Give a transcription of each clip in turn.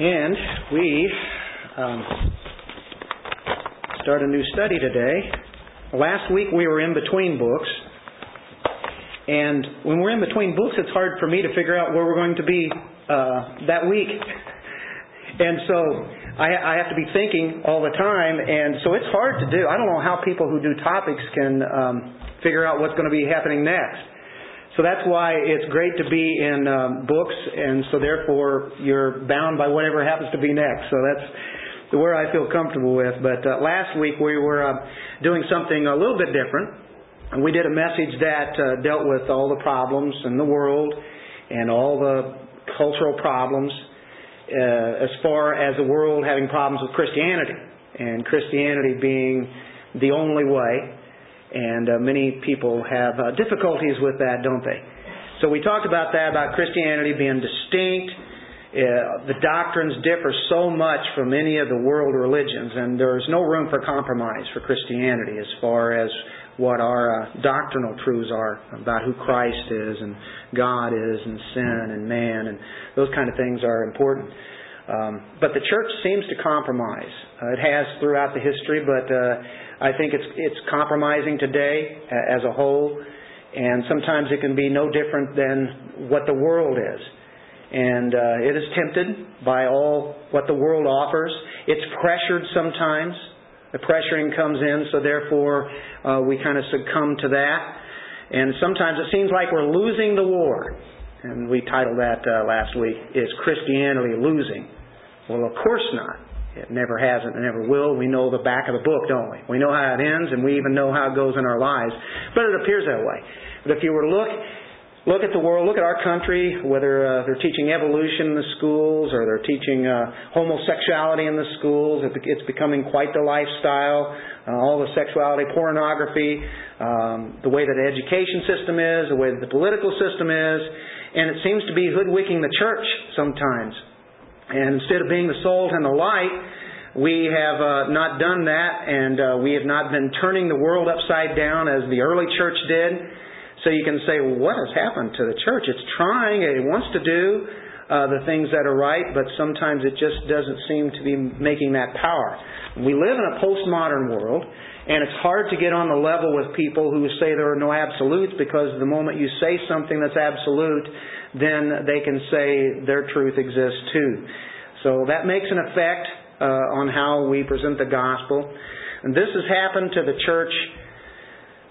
And we um, start a new study today. Last week we were in between books. And when we're in between books, it's hard for me to figure out where we're going to be uh, that week. And so I, I have to be thinking all the time, and so it's hard to do. I don't know how people who do topics can um, figure out what's going to be happening next. So that's why it's great to be in um, books, and so therefore you're bound by whatever happens to be next. So that's where I feel comfortable with. But uh, last week we were uh, doing something a little bit different. We did a message that uh, dealt with all the problems in the world and all the cultural problems uh, as far as the world having problems with Christianity, and Christianity being the only way. And uh, many people have uh, difficulties with that, don't they? So we talked about that, about Christianity being distinct. Uh, the doctrines differ so much from any of the world religions, and there's no room for compromise for Christianity as far as what our uh, doctrinal truths are about who Christ is and God is and sin and man and those kind of things are important. Um, but the church seems to compromise. Uh, it has throughout the history, but uh, I think it's compromising today as a whole, and sometimes it can be no different than what the world is. And uh, it is tempted by all what the world offers. It's pressured sometimes the pressuring comes in, so therefore uh, we kind of succumb to that. And sometimes it seems like we're losing the war. And we titled that uh, last week, Is Christianity Losing? Well, of course not. It never has and never will. We know the back of the book, don't we? We know how it ends, and we even know how it goes in our lives. But it appears that way. But if you were to look Look at the world, look at our country, whether uh, they're teaching evolution in the schools or they're teaching uh, homosexuality in the schools. It's becoming quite the lifestyle. Uh, all the sexuality, pornography, um, the way that the education system is, the way that the political system is, and it seems to be hoodwinking the church sometimes. And instead of being the salt and the light, we have uh, not done that, and uh, we have not been turning the world upside down as the early church did. So you can say, well, what has happened to the church? It's trying, it wants to do uh, the things that are right, but sometimes it just doesn't seem to be making that power. We live in a postmodern world, and it's hard to get on the level with people who say there are no absolutes because the moment you say something that's absolute, then they can say their truth exists too. So that makes an effect uh, on how we present the gospel. And this has happened to the church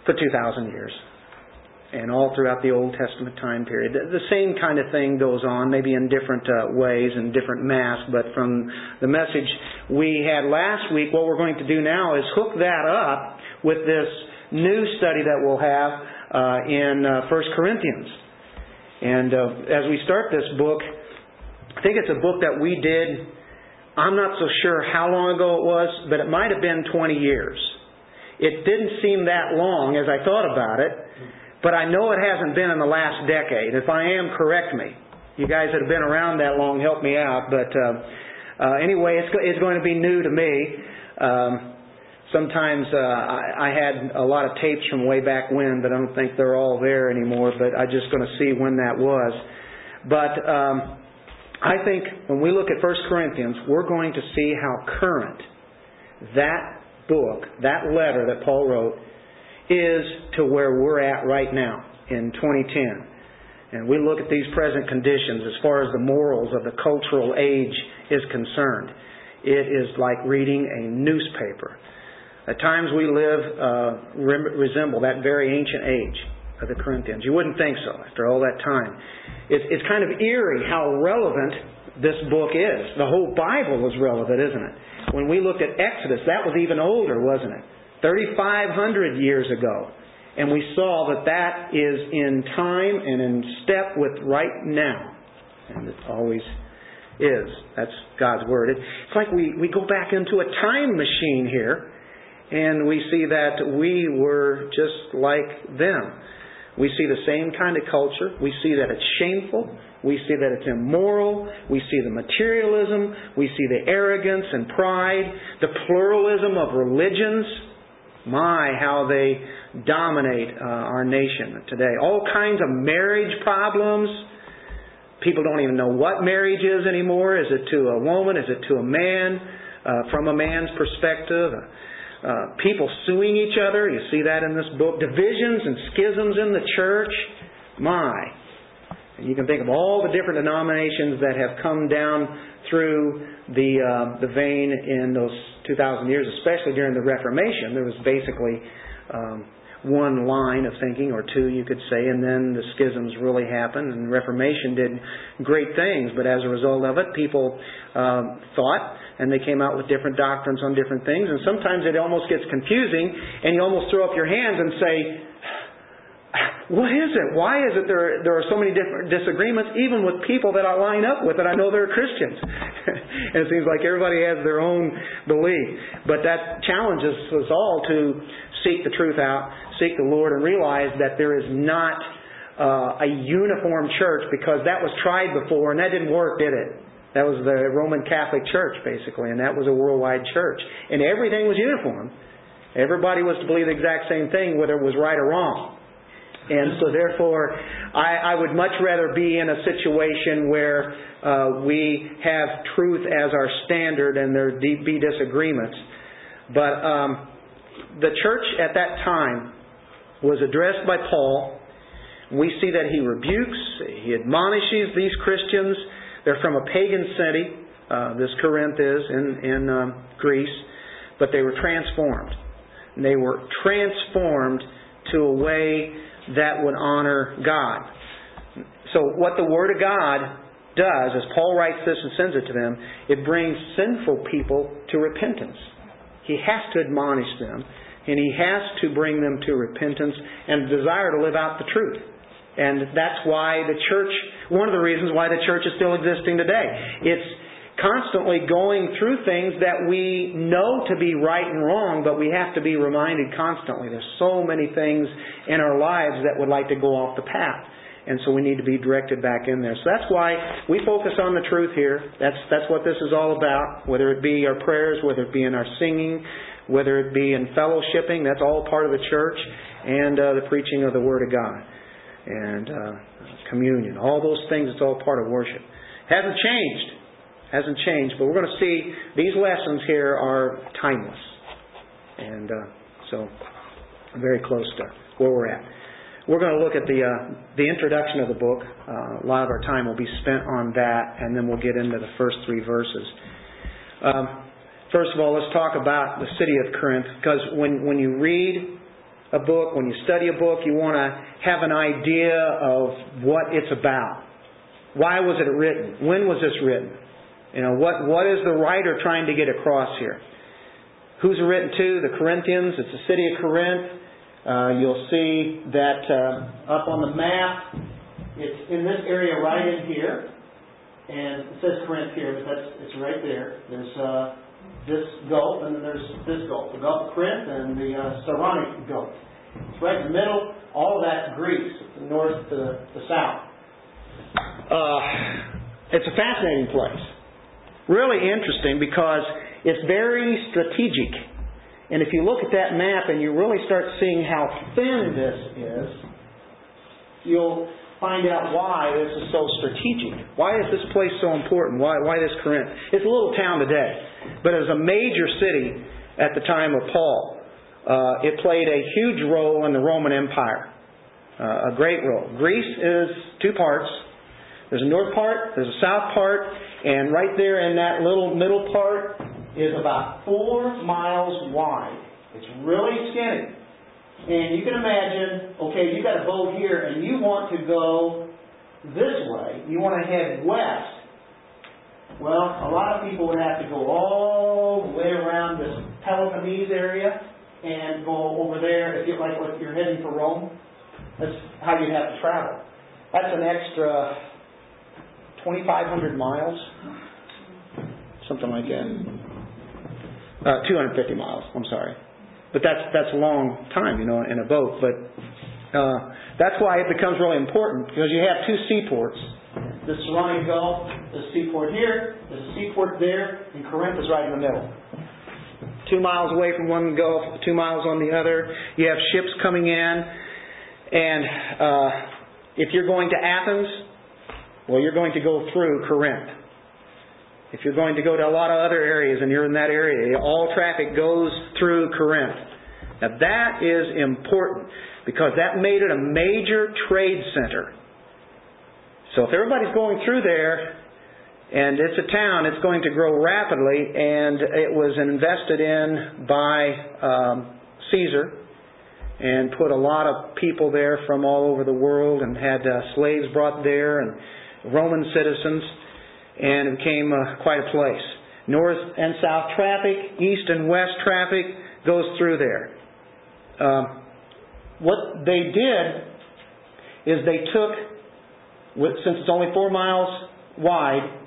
for 2,000 years and all throughout the Old Testament time period. The same kind of thing goes on, maybe in different uh, ways and different masks, but from the message we had last week, what we're going to do now is hook that up with this new study that we'll have uh, in uh, 1 Corinthians. And uh, as we start this book, I think it's a book that we did, I'm not so sure how long ago it was, but it might have been 20 years. It didn't seem that long as I thought about it. But I know it hasn't been in the last decade. If I am, correct me. You guys that have been around that long, help me out. But uh, uh, anyway, it's, it's going to be new to me. Um, sometimes uh, I, I had a lot of tapes from way back when, but I don't think they're all there anymore. But I'm just going to see when that was. But um, I think when we look at 1 Corinthians, we're going to see how current that book, that letter that Paul wrote, is to where we're at right now in 2010. And we look at these present conditions as far as the morals of the cultural age is concerned. It is like reading a newspaper. At times we live, uh, resemble that very ancient age of the Corinthians. You wouldn't think so after all that time. It's, it's kind of eerie how relevant this book is. The whole Bible is relevant, isn't it? When we looked at Exodus, that was even older, wasn't it? 3,500 years ago. And we saw that that is in time and in step with right now. And it always is. That's God's Word. It's like we, we go back into a time machine here and we see that we were just like them. We see the same kind of culture. We see that it's shameful. We see that it's immoral. We see the materialism. We see the arrogance and pride, the pluralism of religions my, how they dominate uh, our nation today. All kinds of marriage problems. people don't even know what marriage is anymore. Is it to a woman? Is it to a man? Uh, from a man's perspective. Uh, people suing each other. You see that in this book. Divisions and schisms in the church. My. And you can think of all the different denominations that have come down through the uh, the vein in those 2,000 years, especially during the Reformation. There was basically um, one line of thinking, or two, you could say, and then the schisms really happened, and the Reformation did great things. But as a result of it, people um, thought, and they came out with different doctrines on different things, and sometimes it almost gets confusing, and you almost throw up your hands and say, what is it? Why is it there, there are so many different disagreements, even with people that I line up with that I know they're Christians? and it seems like everybody has their own belief. But that challenges us all to seek the truth out, seek the Lord, and realize that there is not uh, a uniform church because that was tried before and that didn't work, did it? That was the Roman Catholic Church, basically, and that was a worldwide church. And everything was uniform. Everybody was to believe the exact same thing, whether it was right or wrong. And so, therefore, I, I would much rather be in a situation where uh, we have truth as our standard and there be disagreements. But um, the church at that time was addressed by Paul. We see that he rebukes, he admonishes these Christians. They're from a pagan city, uh, this Corinth is in, in um, Greece, but they were transformed. And they were transformed to a way that would honor God. So, what the Word of God does, as Paul writes this and sends it to them, it brings sinful people to repentance. He has to admonish them, and he has to bring them to repentance and desire to live out the truth. And that's why the church, one of the reasons why the church is still existing today. It's constantly going through things that we know to be right and wrong, but we have to be reminded constantly. There's so many things in our lives that would like to go off the path. And so we need to be directed back in there. So that's why we focus on the truth here. That's that's what this is all about. Whether it be our prayers, whether it be in our singing, whether it be in fellowshipping, that's all part of the church, and uh, the preaching of the Word of God, and uh, communion. All those things, it's all part of worship. Hasn't changed. Hasn't changed. But we're going to see these lessons here are timeless, and uh, so very close to where we're at. We're going to look at the uh, the introduction of the book. Uh, a lot of our time will be spent on that, and then we'll get into the first three verses. Um, first of all, let's talk about the city of Corinth, because when when you read a book, when you study a book, you want to have an idea of what it's about. Why was it written? When was this written? You know, what what is the writer trying to get across here? Who's it written to? The Corinthians. It's the city of Corinth. Uh, you'll see that uh, up on the map, it's in this area right in here, and it says Corinth here, but that's it's right there. There's uh, this gulf, and then there's this gulf, the Gulf of Corinth and the uh, Saronic Gulf. It's right in the middle. All of that's Greece, the north to the south. Uh, it's a fascinating place. Really interesting because it's very strategic. And if you look at that map and you really start seeing how thin this is, you'll find out why this is so strategic. Why is this place so important? Why, why this Corinth? It's a little town today, but it was a major city at the time of Paul. Uh, it played a huge role in the Roman Empire, uh, a great role. Greece is two parts. There's a north part, there's a south part, and right there in that little middle part is about four miles wide. It's really skinny. And you can imagine, okay, you got a boat here and you want to go this way. You want to head west. Well, a lot of people would have to go all the way around this Peloponnese area and go over there if you like if you're heading for Rome. That's how you'd have to travel. That's an extra 2,500 miles, something like that. Uh, 250 miles. I'm sorry, but that's that's a long time, you know, in a boat. But uh, that's why it becomes really important because you have two seaports. The Saronic Gulf, the seaport here, a seaport there, and Corinth is right in the middle. Two miles away from one Gulf, two miles on the other. You have ships coming in, and uh, if you're going to Athens, well, you're going to go through Corinth. If you're going to go to a lot of other areas and you're in that area, all traffic goes through Corinth. Now that is important because that made it a major trade center. So if everybody's going through there and it's a town, it's going to grow rapidly and it was invested in by um, Caesar and put a lot of people there from all over the world and had uh, slaves brought there and Roman citizens and it became uh, quite a place. North and south traffic, east and west traffic goes through there. Uh, what they did is they took, since it's only four miles wide,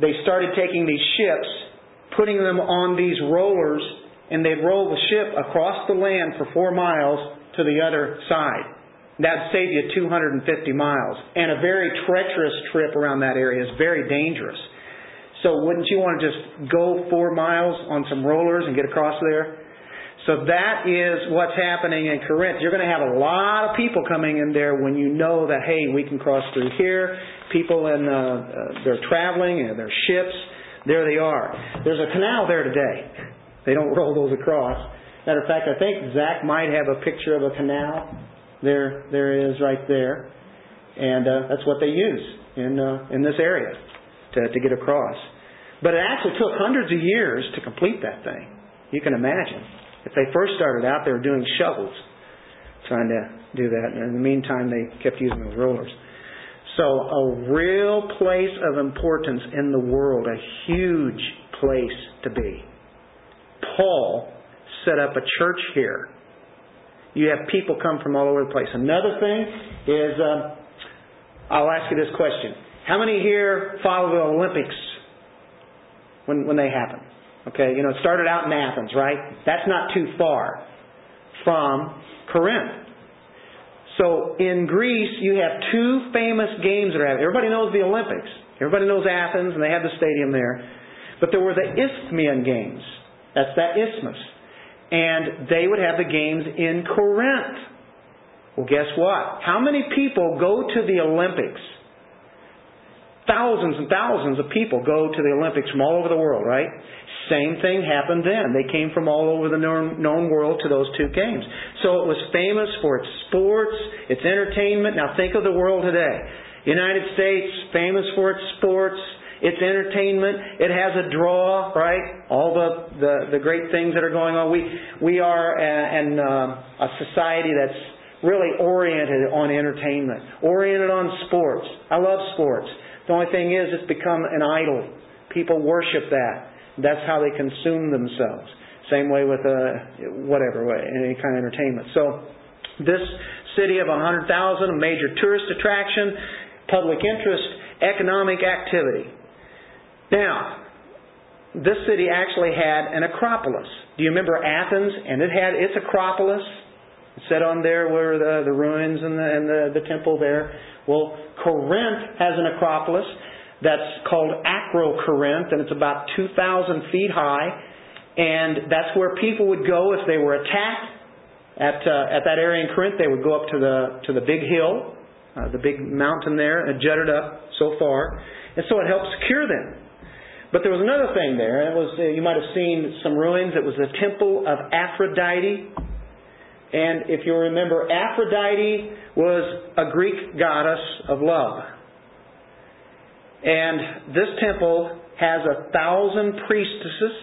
they started taking these ships, putting them on these rollers, and they'd roll the ship across the land for four miles to the other side. That'd save you 250 miles. And a very treacherous trip around that area is very dangerous. So wouldn't you want to just go four miles on some rollers and get across there? So that is what's happening in Corinth. You're going to have a lot of people coming in there when you know that, hey, we can cross through here. People in, uh, uh, they're traveling and their ships. There they are. There's a canal there today. They don't roll those across. Matter of fact, I think Zach might have a picture of a canal there, there is right there, and uh, that's what they use in uh, in this area to to get across. But it actually took hundreds of years to complete that thing. You can imagine. If they first started out, they were doing shovels, trying to do that, and in the meantime, they kept using those rollers. So, a real place of importance in the world, a huge place to be. Paul set up a church here you have people come from all over the place. Another thing is, um, I'll ask you this question: How many here follow the Olympics when when they happen? Okay, you know, it started out in Athens, right? That's not too far from Corinth. So in Greece, you have two famous games that are happening. Everybody knows the Olympics. Everybody knows Athens, and they have the stadium there. But there were the Isthmian Games. That's that isthmus and they would have the games in Corinth. Well, guess what? How many people go to the Olympics? Thousands and thousands of people go to the Olympics from all over the world, right? Same thing happened then. They came from all over the known world to those two games. So it was famous for its sports, its entertainment. Now think of the world today. United States, famous for its sports, it's entertainment. It has a draw, right? All the, the, the great things that are going on. We, we are a, uh, a society that's really oriented on entertainment, oriented on sports. I love sports. The only thing is, it's become an idol. People worship that. That's how they consume themselves. Same way with uh, whatever way, any kind of entertainment. So, this city of 100,000, a major tourist attraction, public interest, economic activity. Now, this city actually had an acropolis. Do you remember Athens? And it had its acropolis. Said on there were the, the ruins and, the, and the, the temple there. Well, Corinth has an acropolis that's called Acrocorinth, and it's about 2,000 feet high. And that's where people would go if they were attacked at, uh, at that area in Corinth. They would go up to the, to the big hill, uh, the big mountain there, and jutted up so far. And so it helped secure them. But there was another thing there. It was uh, you might have seen some ruins. It was the temple of Aphrodite. And if you remember, Aphrodite was a Greek goddess of love. And this temple has a thousand priestesses,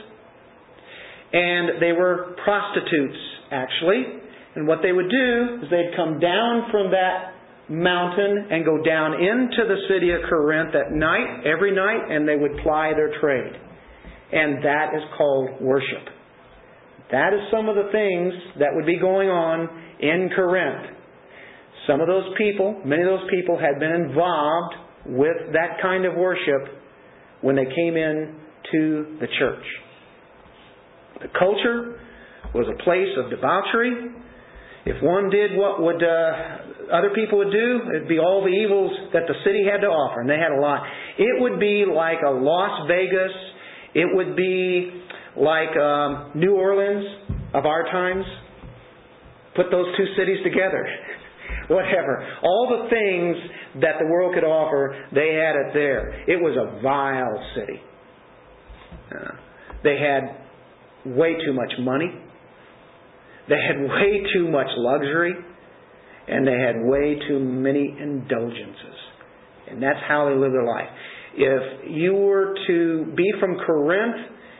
and they were prostitutes, actually. And what they would do is they'd come down from that mountain and go down into the city of Corinth at night, every night, and they would ply their trade. And that is called worship. That is some of the things that would be going on in Corinth. Some of those people, many of those people had been involved with that kind of worship when they came in to the church. The culture was a place of debauchery. If one did what would uh, other people would do, it'd be all the evils that the city had to offer, and they had a lot. It would be like a Las Vegas. It would be like um, New Orleans of our times. Put those two cities together. whatever. All the things that the world could offer, they had it there. It was a vile city. Uh, they had way too much money. They had way too much luxury. And they had way too many indulgences. And that's how they lived their life. If you were to be from Corinth,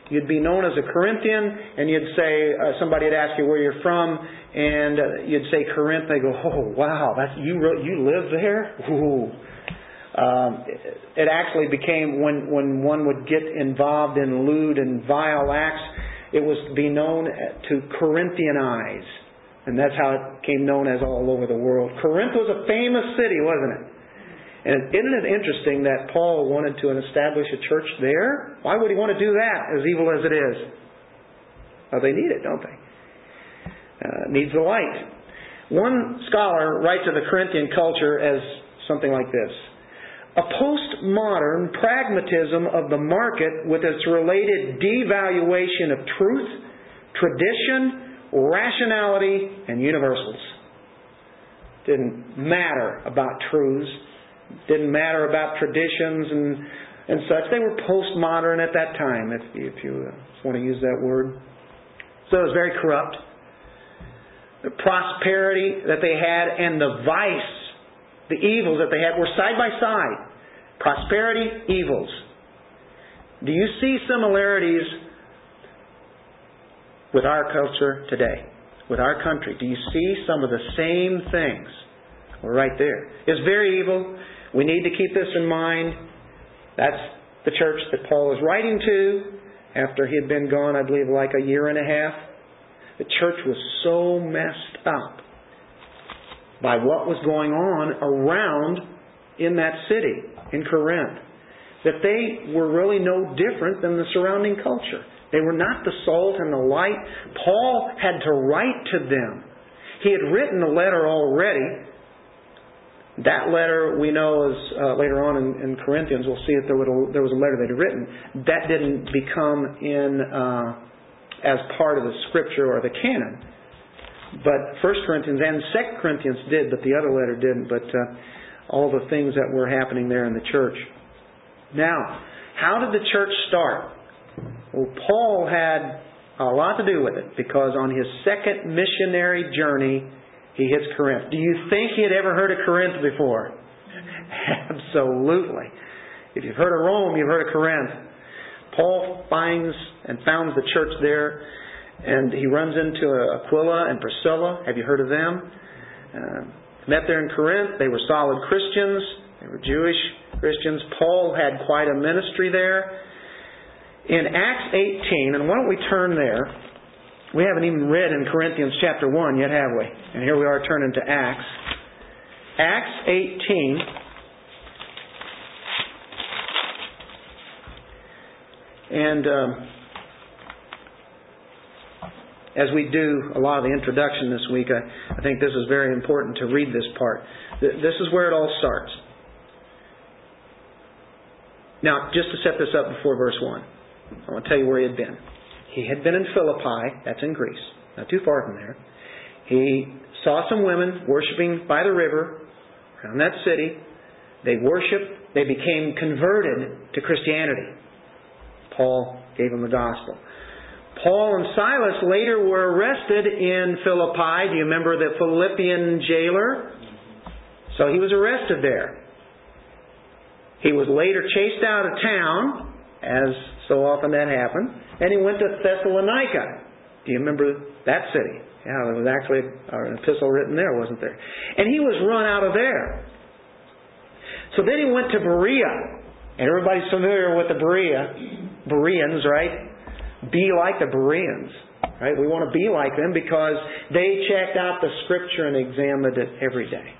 you'd be known as a Corinthian, and you'd say, uh, somebody would ask you where you're from, and uh, you'd say Corinth. They go, oh wow, that's you. You live there? Ooh. Um, it actually became when when one would get involved in lewd and vile acts, it was to be known to Corinthianize, and that's how it became known as all over the world. Corinth was a famous city, wasn't it? And isn't it interesting that Paul wanted to establish a church there? Why would he want to do that, as evil as it is? Well, they need it, don't they? Uh, needs the light. One scholar writes of the Corinthian culture as something like this a postmodern pragmatism of the market with its related devaluation of truth, tradition, rationality, and universals. Didn't matter about truths, didn't matter about traditions and, and such. They were postmodern at that time, if, if you uh, want to use that word. So it was very corrupt. The prosperity that they had and the vice, the evils that they had were side by side. Prosperity, evils. Do you see similarities with our culture today? With our country? Do you see some of the same things? We're right there. It's very evil. We need to keep this in mind. That's the church that Paul is writing to after he had been gone, I believe, like a year and a half. The church was so messed up by what was going on around in that city in Corinth that they were really no different than the surrounding culture. They were not the salt and the light. Paul had to write to them. He had written a letter already. That letter we know is uh, later on in, in, Corinthians. We'll see that there, there was a letter they'd written. That didn't become in uh, as part of the scripture or the canon. But First Corinthians and Second Corinthians did, but the other letter didn't. But uh, all the things that were happening there in the church. Now, how did the church start? Well, Paul had a lot to do with it because on his second missionary journey, he hits Corinth. Do you think he had ever heard of Corinth before? Absolutely. If you've heard of Rome, you've heard of Corinth. Paul finds and founds the church there, and he runs into Aquila and Priscilla. Have you heard of them? Uh, met there in Corinth. They were solid Christians. They were Jewish Christians. Paul had quite a ministry there. In Acts 18, and why don't we turn there? We haven't even read in Corinthians chapter 1 yet, have we? And here we are turning to Acts. Acts 18. And um, as we do a lot of the introduction this week, I, I think this is very important to read this part. This is where it all starts. Now, just to set this up before verse 1, I want to tell you where he had been. He had been in Philippi, that's in Greece, not too far from there. He saw some women worshiping by the river around that city. They worshiped, they became converted to Christianity. Paul gave them the gospel. Paul and Silas later were arrested in Philippi. Do you remember the Philippian jailer? So he was arrested there. He was later chased out of town, as so often that happened, and he went to Thessalonica. Do you remember that city? Yeah, there was actually an epistle written there, wasn't there? And he was run out of there. So then he went to Berea. And everybody's familiar with the Berea, Bereans, right? be like the Bereans. Right? We want to be like them because they checked out the Scripture and examined it every day.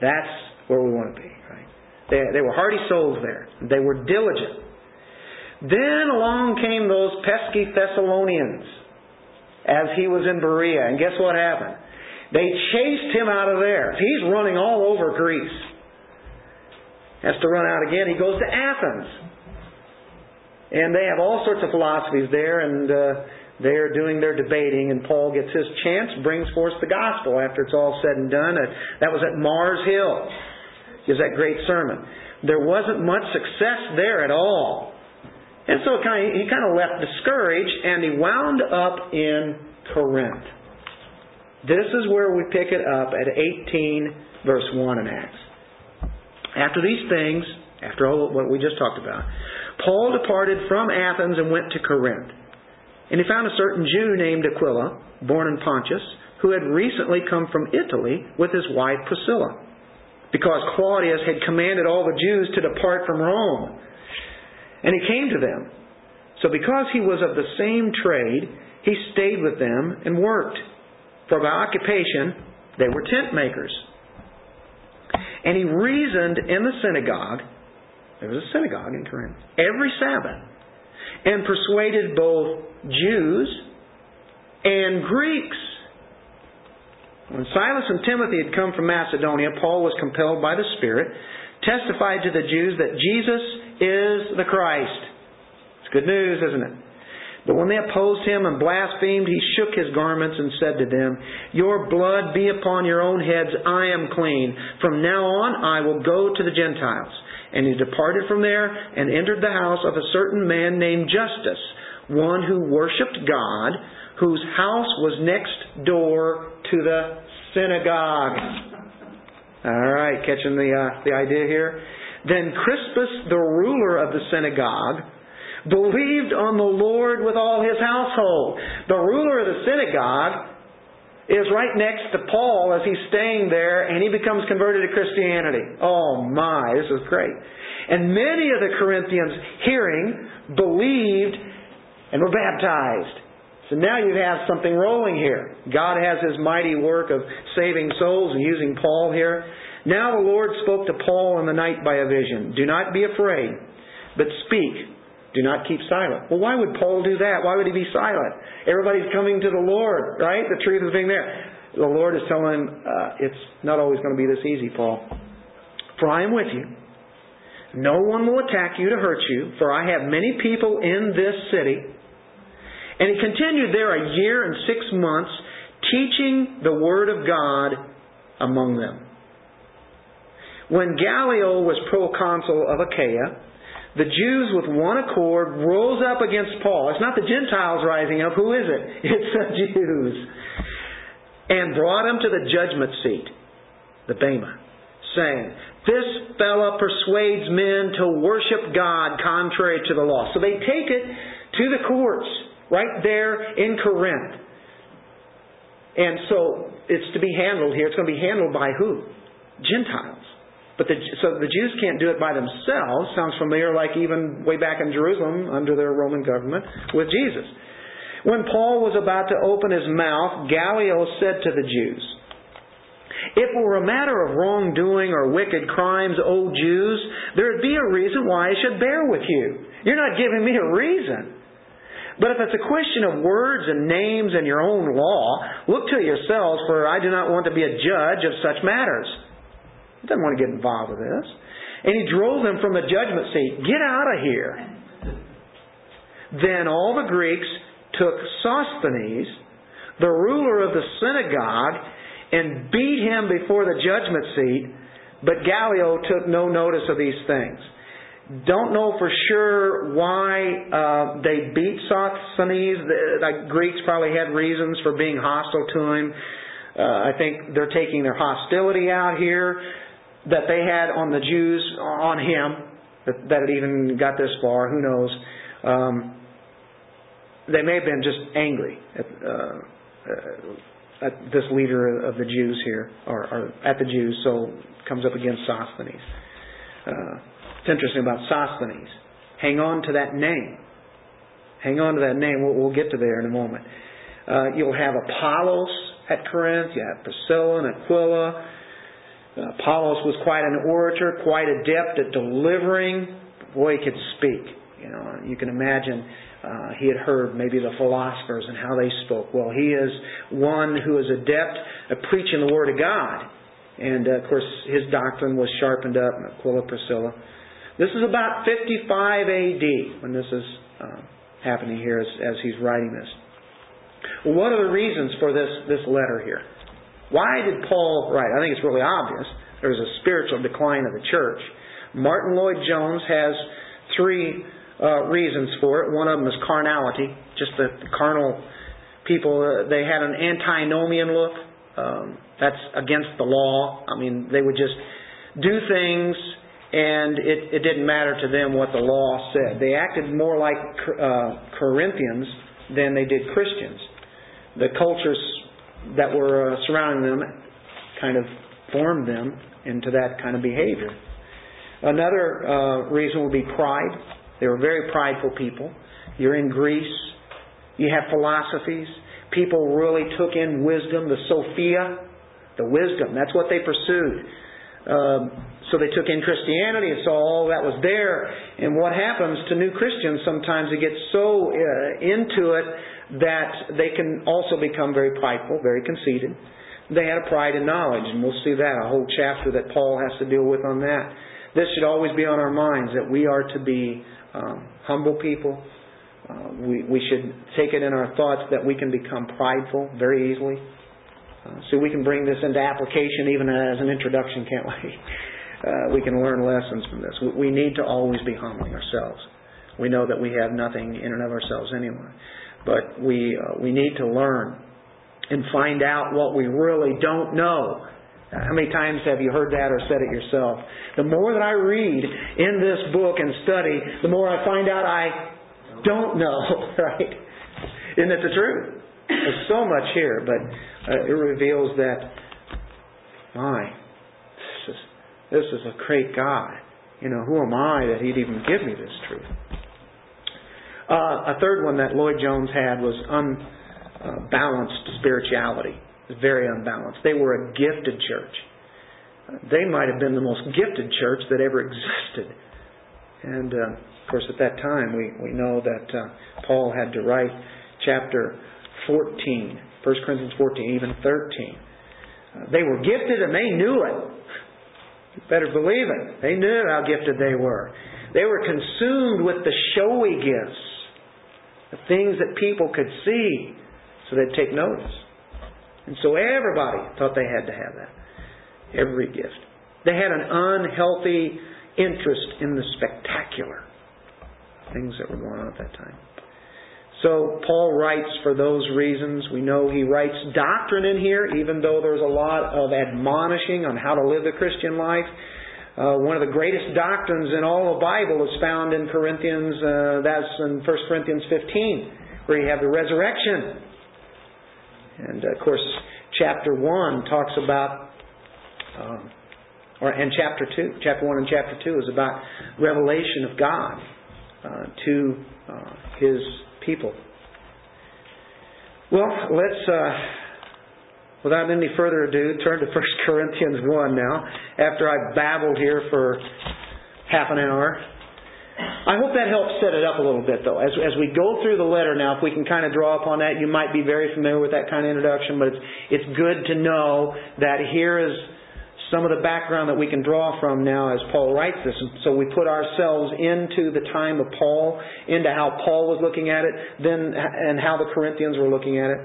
That's where we want to be. Right? They, they were hearty souls there. They were diligent. Then along came those pesky Thessalonians as he was in Berea. And guess what happened? They chased him out of there. He's running all over Greece. Has to run out again. He goes to Athens. And they have all sorts of philosophies there, and uh, They are doing their debating, and Paul gets his chance, brings forth the gospel after it's all said and done. That was at Mars Hill. Gives that great sermon. There wasn't much success there at all. And so he kind of left discouraged, and he wound up in Corinth. This is where we pick it up at 18, verse 1 in Acts. After these things, after all what we just talked about, Paul departed from Athens and went to Corinth. And he found a certain Jew named Aquila, born in Pontus, who had recently come from Italy with his wife Priscilla, because Claudius had commanded all the Jews to depart from Rome. And he came to them. So because he was of the same trade, he stayed with them and worked. For by occupation, they were tent makers. And he reasoned in the synagogue, there was a synagogue in Corinth, every Sabbath, and persuaded both Jews and Greeks. When Silas and Timothy had come from Macedonia, Paul was compelled by the Spirit, testified to the Jews that Jesus is the Christ. It's good news, isn't it? But when they opposed him and blasphemed, he shook his garments and said to them, Your blood be upon your own heads, I am clean. From now on I will go to the Gentiles. And he departed from there and entered the house of a certain man named Justus, one who worshipped God, whose house was next door to the synagogue. All right, catching the uh, the idea here. Then Crispus, the ruler of the synagogue, believed on the Lord with all his household. The ruler of the synagogue is right next to Paul as he's staying there and he becomes converted to Christianity. Oh my, this is great. And many of the Corinthians hearing believed and were baptized. So now you have something rolling here. God has his mighty work of saving souls and using Paul here. Now the Lord spoke to Paul in the night by a vision. Do not be afraid, but speak do not keep silent. Well, why would Paul do that? Why would he be silent? Everybody's coming to the Lord, right? The truth is being there. The Lord is telling him, uh, it's not always going to be this easy, Paul. For I am with you. No one will attack you to hurt you, for I have many people in this city. And he continued there a year and six months, teaching the Word of God among them. When Gallio was proconsul of Achaia, the Jews with one accord rose up against Paul. It's not the Gentiles rising up. Who is it? It's the Jews. And brought him to the judgment seat, the Bema, saying, This fellow persuades men to worship God contrary to the law. So they take it to the courts right there in Corinth. And so it's to be handled here. It's going to be handled by who? Gentiles. But the, so the Jews can't do it by themselves. Sounds familiar, like even way back in Jerusalem under their Roman government with Jesus. When Paul was about to open his mouth, Gallio said to the Jews, If it were a matter of wrongdoing or wicked crimes, O Jews, there would be a reason why I should bear with you. You're not giving me a reason. But if it's a question of words and names and your own law, look to yourselves, for I do not want to be a judge of such matters. He doesn't want to get involved with this. And he drove them from the judgment seat. Get out of here. Then all the Greeks took Sosthenes, the ruler of the synagogue, and beat him before the judgment seat. But Gallio took no notice of these things. Don't know for sure why uh, they beat Sosthenes. The, the Greeks probably had reasons for being hostile to him. Uh, I think they're taking their hostility out here that they had on the Jews, on him, that, that it even got this far, who knows. Um, they may have been just angry at, uh, at this leader of the Jews here, or, or, at the Jews, so comes up against Sosthenes. Uh, it's interesting about Sosthenes. Hang on to that name. Hang on to that name. We'll, we'll get to there in a moment. Uh, you'll have Apollos at Corinth. You have Priscilla and Aquila. Uh, Apollos was quite an orator, quite adept at delivering. Boy, he could speak. You know, you can imagine uh, he had heard maybe the philosophers and how they spoke. Well, he is one who is adept at preaching the Word of God. And uh, of course, his doctrine was sharpened up. Aquila Priscilla. This is about 55 AD when this is uh, happening here as, as he's writing this. What are the reasons for this, this letter here? Why did Paul write? I think it's really obvious. There was a spiritual decline of the church. Martyn Lloyd-Jones has three uh, reasons for it. One of them is carnality, just the carnal people. Uh, they had an antinomian look. Um, that's against the law. I mean, they would just do things, and it, it didn't matter to them what the law said. They acted more like uh, Corinthians than they did Christians. The cultures that were uh, surrounding them kind of formed them into that kind of behavior. Another uh, reason would be pride. They were very prideful people. You're in Greece. You have philosophies. People really took in wisdom, the Sophia, the wisdom. That's what they pursued. Um, so they took in Christianity and saw all that was there. And what happens to new Christians sometimes they get so uh, into it that they can also become very prideful, very conceited. They had a pride in knowledge, and we'll see that, a whole chapter that Paul has to deal with on that. This should always be on our minds that we are to be um, humble people. Uh, we, we should take it in our thoughts that we can become prideful very easily. So we can bring this into application even as an introduction, can't we? Uh, we can learn lessons from this. We, we need to always be humbling ourselves. We know that we have nothing in and of ourselves anyway. But we, uh, we need to learn and find out what we really don't know. How many times have you heard that or said it yourself? The more that I read in this book and study, the more I find out I don't know, right? Isn't it the truth? There's so much here, but uh, it reveals that, my, this is, this is a great God. You know, who am I that He'd even give me this truth? Uh, a third one that Lloyd-Jones had was unbalanced spirituality. It was very unbalanced. They were a gifted church. They might have been the most gifted church that ever existed. And uh, of course, at that time, we, we know that uh, Paul had to write chapter 14, 1 Corinthians 14, even 13. Uh, they were gifted and they knew it. You better believe it. They knew how gifted they were. They were consumed with the showy gifts the things that people could see, so they'd take notice. And so everybody thought they had to have that. Every gift. They had an unhealthy interest in the spectacular things that were going on at that time. So Paul writes for those reasons. We know he writes doctrine in here, even though there's a lot of admonishing on how to live the Christian life. Uh, one of the greatest doctrines in all the Bible is found in Corinthians, uh, that's in 1 Corinthians 15, where you have the resurrection. And of course, chapter 1 talks about, um, or and chapter 2, chapter 1 and chapter 2 is about revelation of God uh, to uh, His people. Well, let's uh, Without any further ado, turn to 1 Corinthians 1 now, after I babbled here for half an hour. I hope that helps set it up a little bit, though. As, as we go through the letter now, if we can kind of draw upon that, you might be very familiar with that kind of introduction, but it's, it's good to know that here is some of the background that we can draw from now as Paul writes this. So we put ourselves into the time of Paul, into how Paul was looking at it, then and how the Corinthians were looking at it.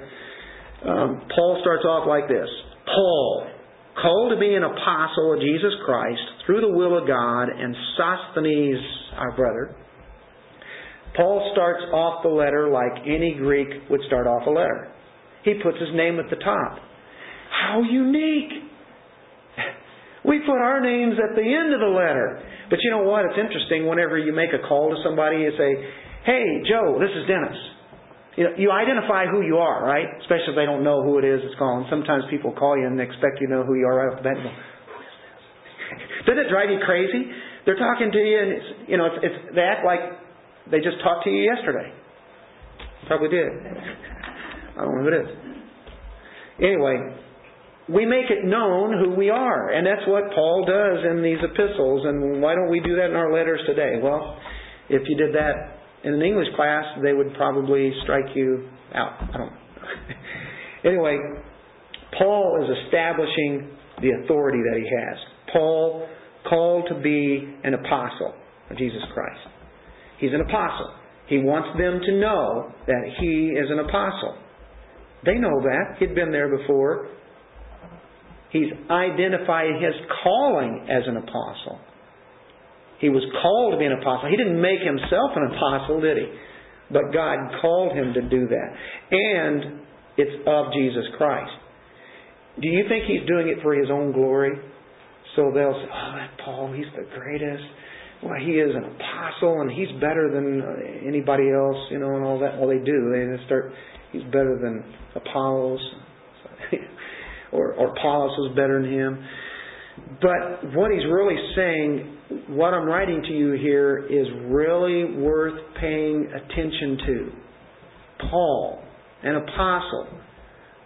Um, Paul starts off like this Paul, called to be an apostle of Jesus Christ through the will of God, and Sosthenes, our brother. Paul starts off the letter like any Greek would start off a letter. He puts his name at the top. How unique! We put our names at the end of the letter. But you know what? It's interesting whenever you make a call to somebody, you say, Hey, Joe, this is Dennis. You, know, you identify who you are, right? Especially if they don't know who it is that's calling. Sometimes people call you and expect you to know who you are right off the bat. Who is this? Doesn't it drive you crazy? They're talking to you, and it's, you know, it's, it's, they act like they just talked to you yesterday. Probably did. I don't know who it is. Anyway, we make it known who we are, and that's what Paul does in these epistles. And why don't we do that in our letters today? Well, if you did that in an English class, they would probably strike you out. I don't know. anyway, Paul is establishing the authority that he has. Paul called to be an apostle of Jesus Christ. He's an apostle. He wants them to know that he is an apostle. They know that. He'd been there before. He's identified his calling as an apostle. He was called to be an apostle. He didn't make himself an apostle, did he? But God called him to do that. And it's of Jesus Christ. Do you think he's doing it for his own glory? So they'll say, oh, that Paul, he's the greatest. Well, he is an apostle and he's better than uh, anybody else, you know, and all that. Well, they do. They start, he's better than Apollos. or, Apollos was better than him. But what he's really saying, what I'm writing to you here, is really worth paying attention to. Paul, an apostle,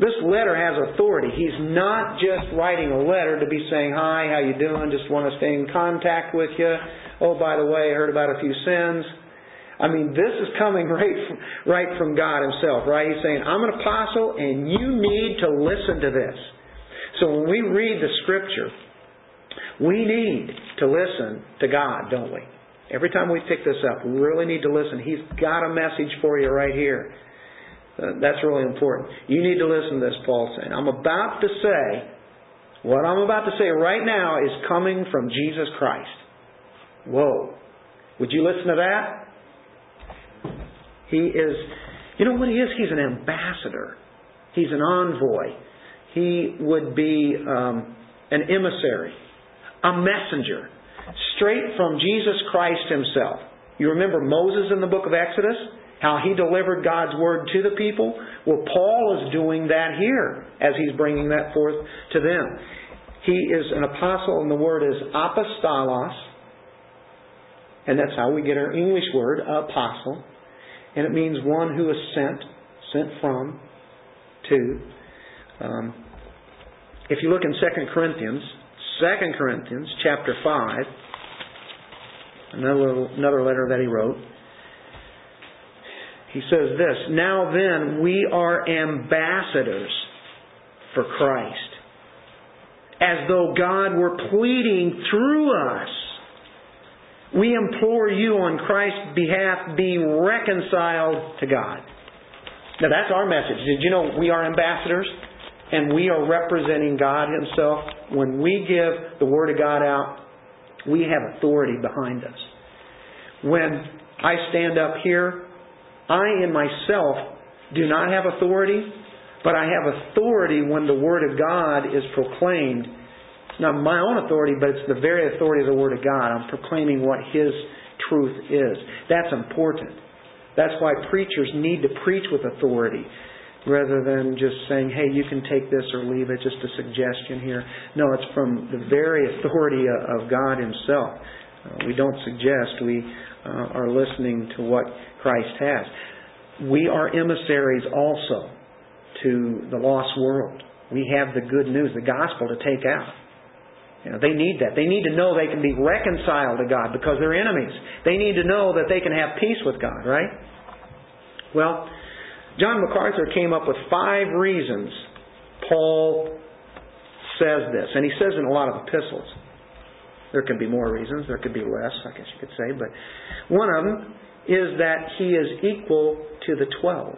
this letter has authority. He's not just writing a letter to be saying, "Hi, how you doing? Just want to stay in contact with you." Oh, by the way, I heard about a few sins. I mean, this is coming right from, right from God Himself, right? He's saying, "I'm an apostle, and you need to listen to this." So when we read the Scripture, we need to listen to God, don't we? Every time we pick this up, we really need to listen. He's got a message for you right here. Uh, that's really important. You need to listen to this, Paul saying. I'm about to say, what I'm about to say right now is coming from Jesus Christ. Whoa. Would you listen to that? He is, you know what he is? He's an ambassador. He's an envoy. He would be um, an emissary, a messenger, straight from Jesus Christ himself. You remember Moses in the book of Exodus? how he delivered God's word to the people. Well, Paul is doing that here as he's bringing that forth to them. He is an apostle, and the word is apostolos, and that's how we get our English word, apostle. And it means one who is sent, sent from, to. Um, if you look in 2 Corinthians, 2 Corinthians chapter 5, another, another letter that he wrote, he says this Now then, we are ambassadors for Christ, as though God were pleading through us. We implore you on Christ's behalf, be reconciled to God. Now that's our message. Did you know we are ambassadors? And we are representing God Himself. When we give the Word of God out, we have authority behind us. When I stand up here I in myself do not have authority, but I have authority when the Word of God is proclaimed. It's not my own authority, but it's the very authority of the Word of God. I'm proclaiming what His truth is. That's important. That's why preachers need to preach with authority rather than just saying, hey, you can take this or leave it, just a suggestion here. No, it's from the very authority of God Himself. Uh, we don't suggest, we uh, are listening to what Christ has. We are emissaries also to the lost world. We have the good news, the gospel to take out. You know, they need that. They need to know they can be reconciled to God because they're enemies. They need to know that they can have peace with God, right? Well, John MacArthur came up with five reasons Paul says this, and he says in a lot of epistles. There could be more reasons, there could be less, I guess you could say, but one of them is that he is equal to the twelve.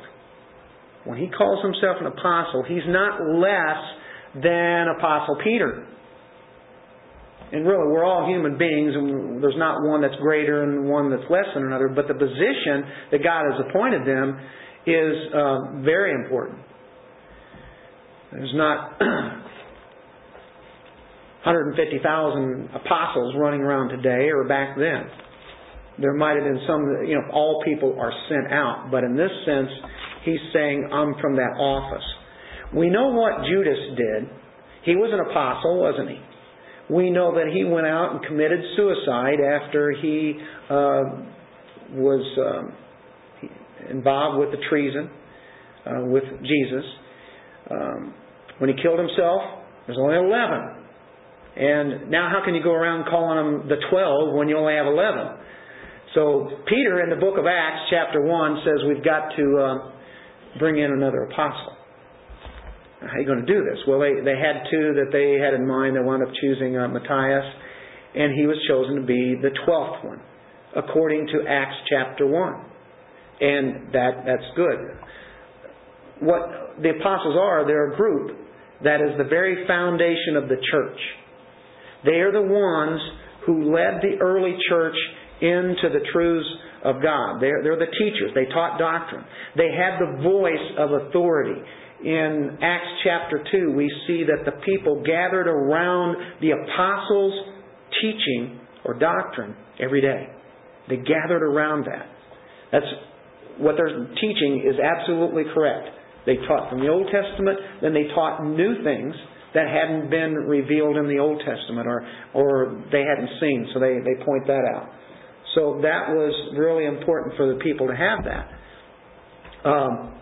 When he calls himself an apostle, he's not less than Apostle Peter. And really, we're all human beings, and there's not one that's greater and one that's less than another, but the position that God has appointed them is uh, very important. There's not 150,000 apostles running around today or back then. There might have been some, you know, all people are sent out, but in this sense, he's saying, I'm from that office. We know what Judas did. He was an apostle, wasn't he? We know that he went out and committed suicide after he uh, was um, involved with the treason uh, with Jesus. Um, when he killed himself, there's only 11. And now, how can you go around calling them the 12 when you only have 11? So Peter in the book of Acts, chapter 1, says we've got to uh, bring in another apostle. How are you going to do this? Well, they, they had two that they had in mind. They wound up choosing uh, Matthias, and he was chosen to be the twelfth one, according to Acts chapter 1. And that, that's good. what the apostles are, they're a group that is the very foundation of the church. They are the ones who led the early church into the truths of God. They're, they're the teachers. They taught doctrine. They had the voice of authority. In Acts chapter 2, we see that the people gathered around the apostles' teaching or doctrine every day. They gathered around that. That's what they're teaching is absolutely correct. They taught from the Old Testament, then they taught new things that hadn't been revealed in the Old Testament or, or they hadn't seen, so they, they point that out. So that was really important for the people to have that. Um,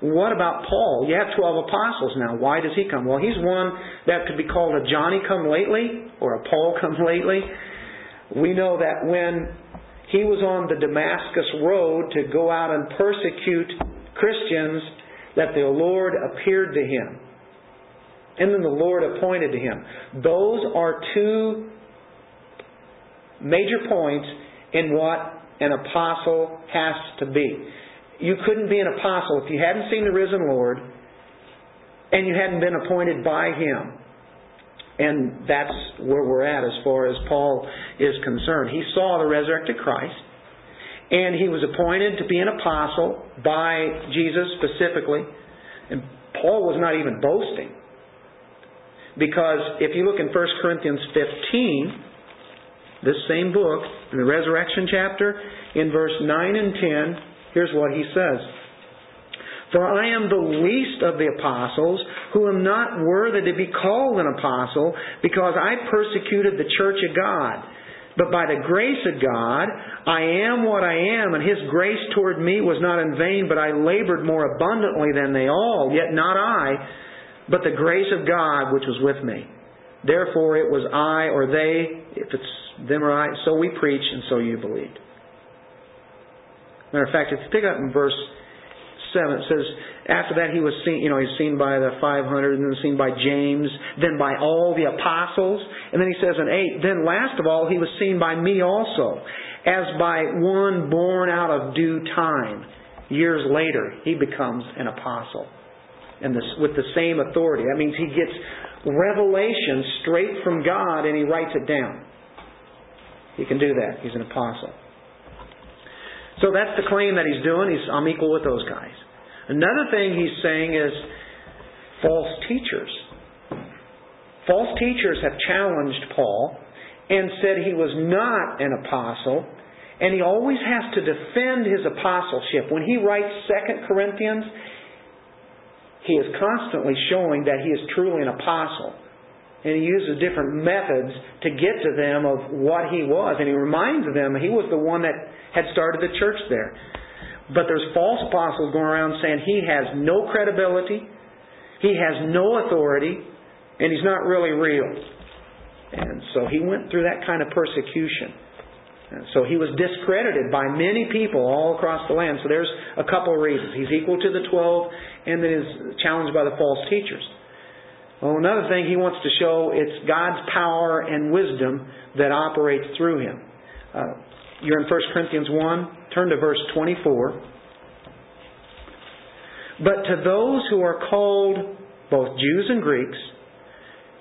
what about Paul? You have 12 apostles now. Why does he come? Well, he's one that could be called a Johnny come lately or a Paul come lately. We know that when he was on the Damascus road to go out and persecute Christians, that the Lord appeared to him and then the Lord appointed to him. Those are two major points in what an apostle has to be. You couldn't be an apostle if you hadn't seen the risen Lord and you hadn't been appointed by him. And that's where we're at as far as Paul is concerned. He saw the resurrected Christ and he was appointed to be an apostle by Jesus specifically. And Paul was not even boasting. Because if you look in 1 Corinthians 15, this same book, in the resurrection chapter, in verse 9 and 10, here's what he says. For I am the least of the apostles, who am not worthy to be called an apostle, because I persecuted the church of God. But by the grace of God, I am what I am, and His grace toward me was not in vain, but I labored more abundantly than they all, yet not I, but the grace of God which was with me. Therefore it was I or they, if it's them or I, so we preach and so you believed. Matter of fact, if you pick up in verse 7, it says, after that he was seen, you know, he's seen by the 500, and then seen by James, then by all the apostles. And then he says in 8, then last of all he was seen by me also, as by one born out of due time. Years later, he becomes an apostle and this, with the same authority. That means he gets revelation straight from God and he writes it down. He can do that. He's an apostle. So that's the claim that he's doing. He's, I'm equal with those guys. Another thing he's saying is false teachers. False teachers have challenged Paul and said he was not an apostle, and he always has to defend his apostleship. When he writes Second Corinthians, he is constantly showing that he is truly an apostle. And he uses different methods to get to them of what he was. And he reminds them he was the one that had started the church there. But there's false apostles going around saying he has no credibility, he has no authority, and he's not really real. And so he went through that kind of persecution. And so he was discredited by many people all across the land. So there's a couple of reasons. He's equal to the twelve and then is challenged by the false teachers. Well, another thing he wants to show it's God's power and wisdom that operates through him. Uh, you're in 1 Corinthians 1. Turn to verse 24. But to those who are called, both Jews and Greeks,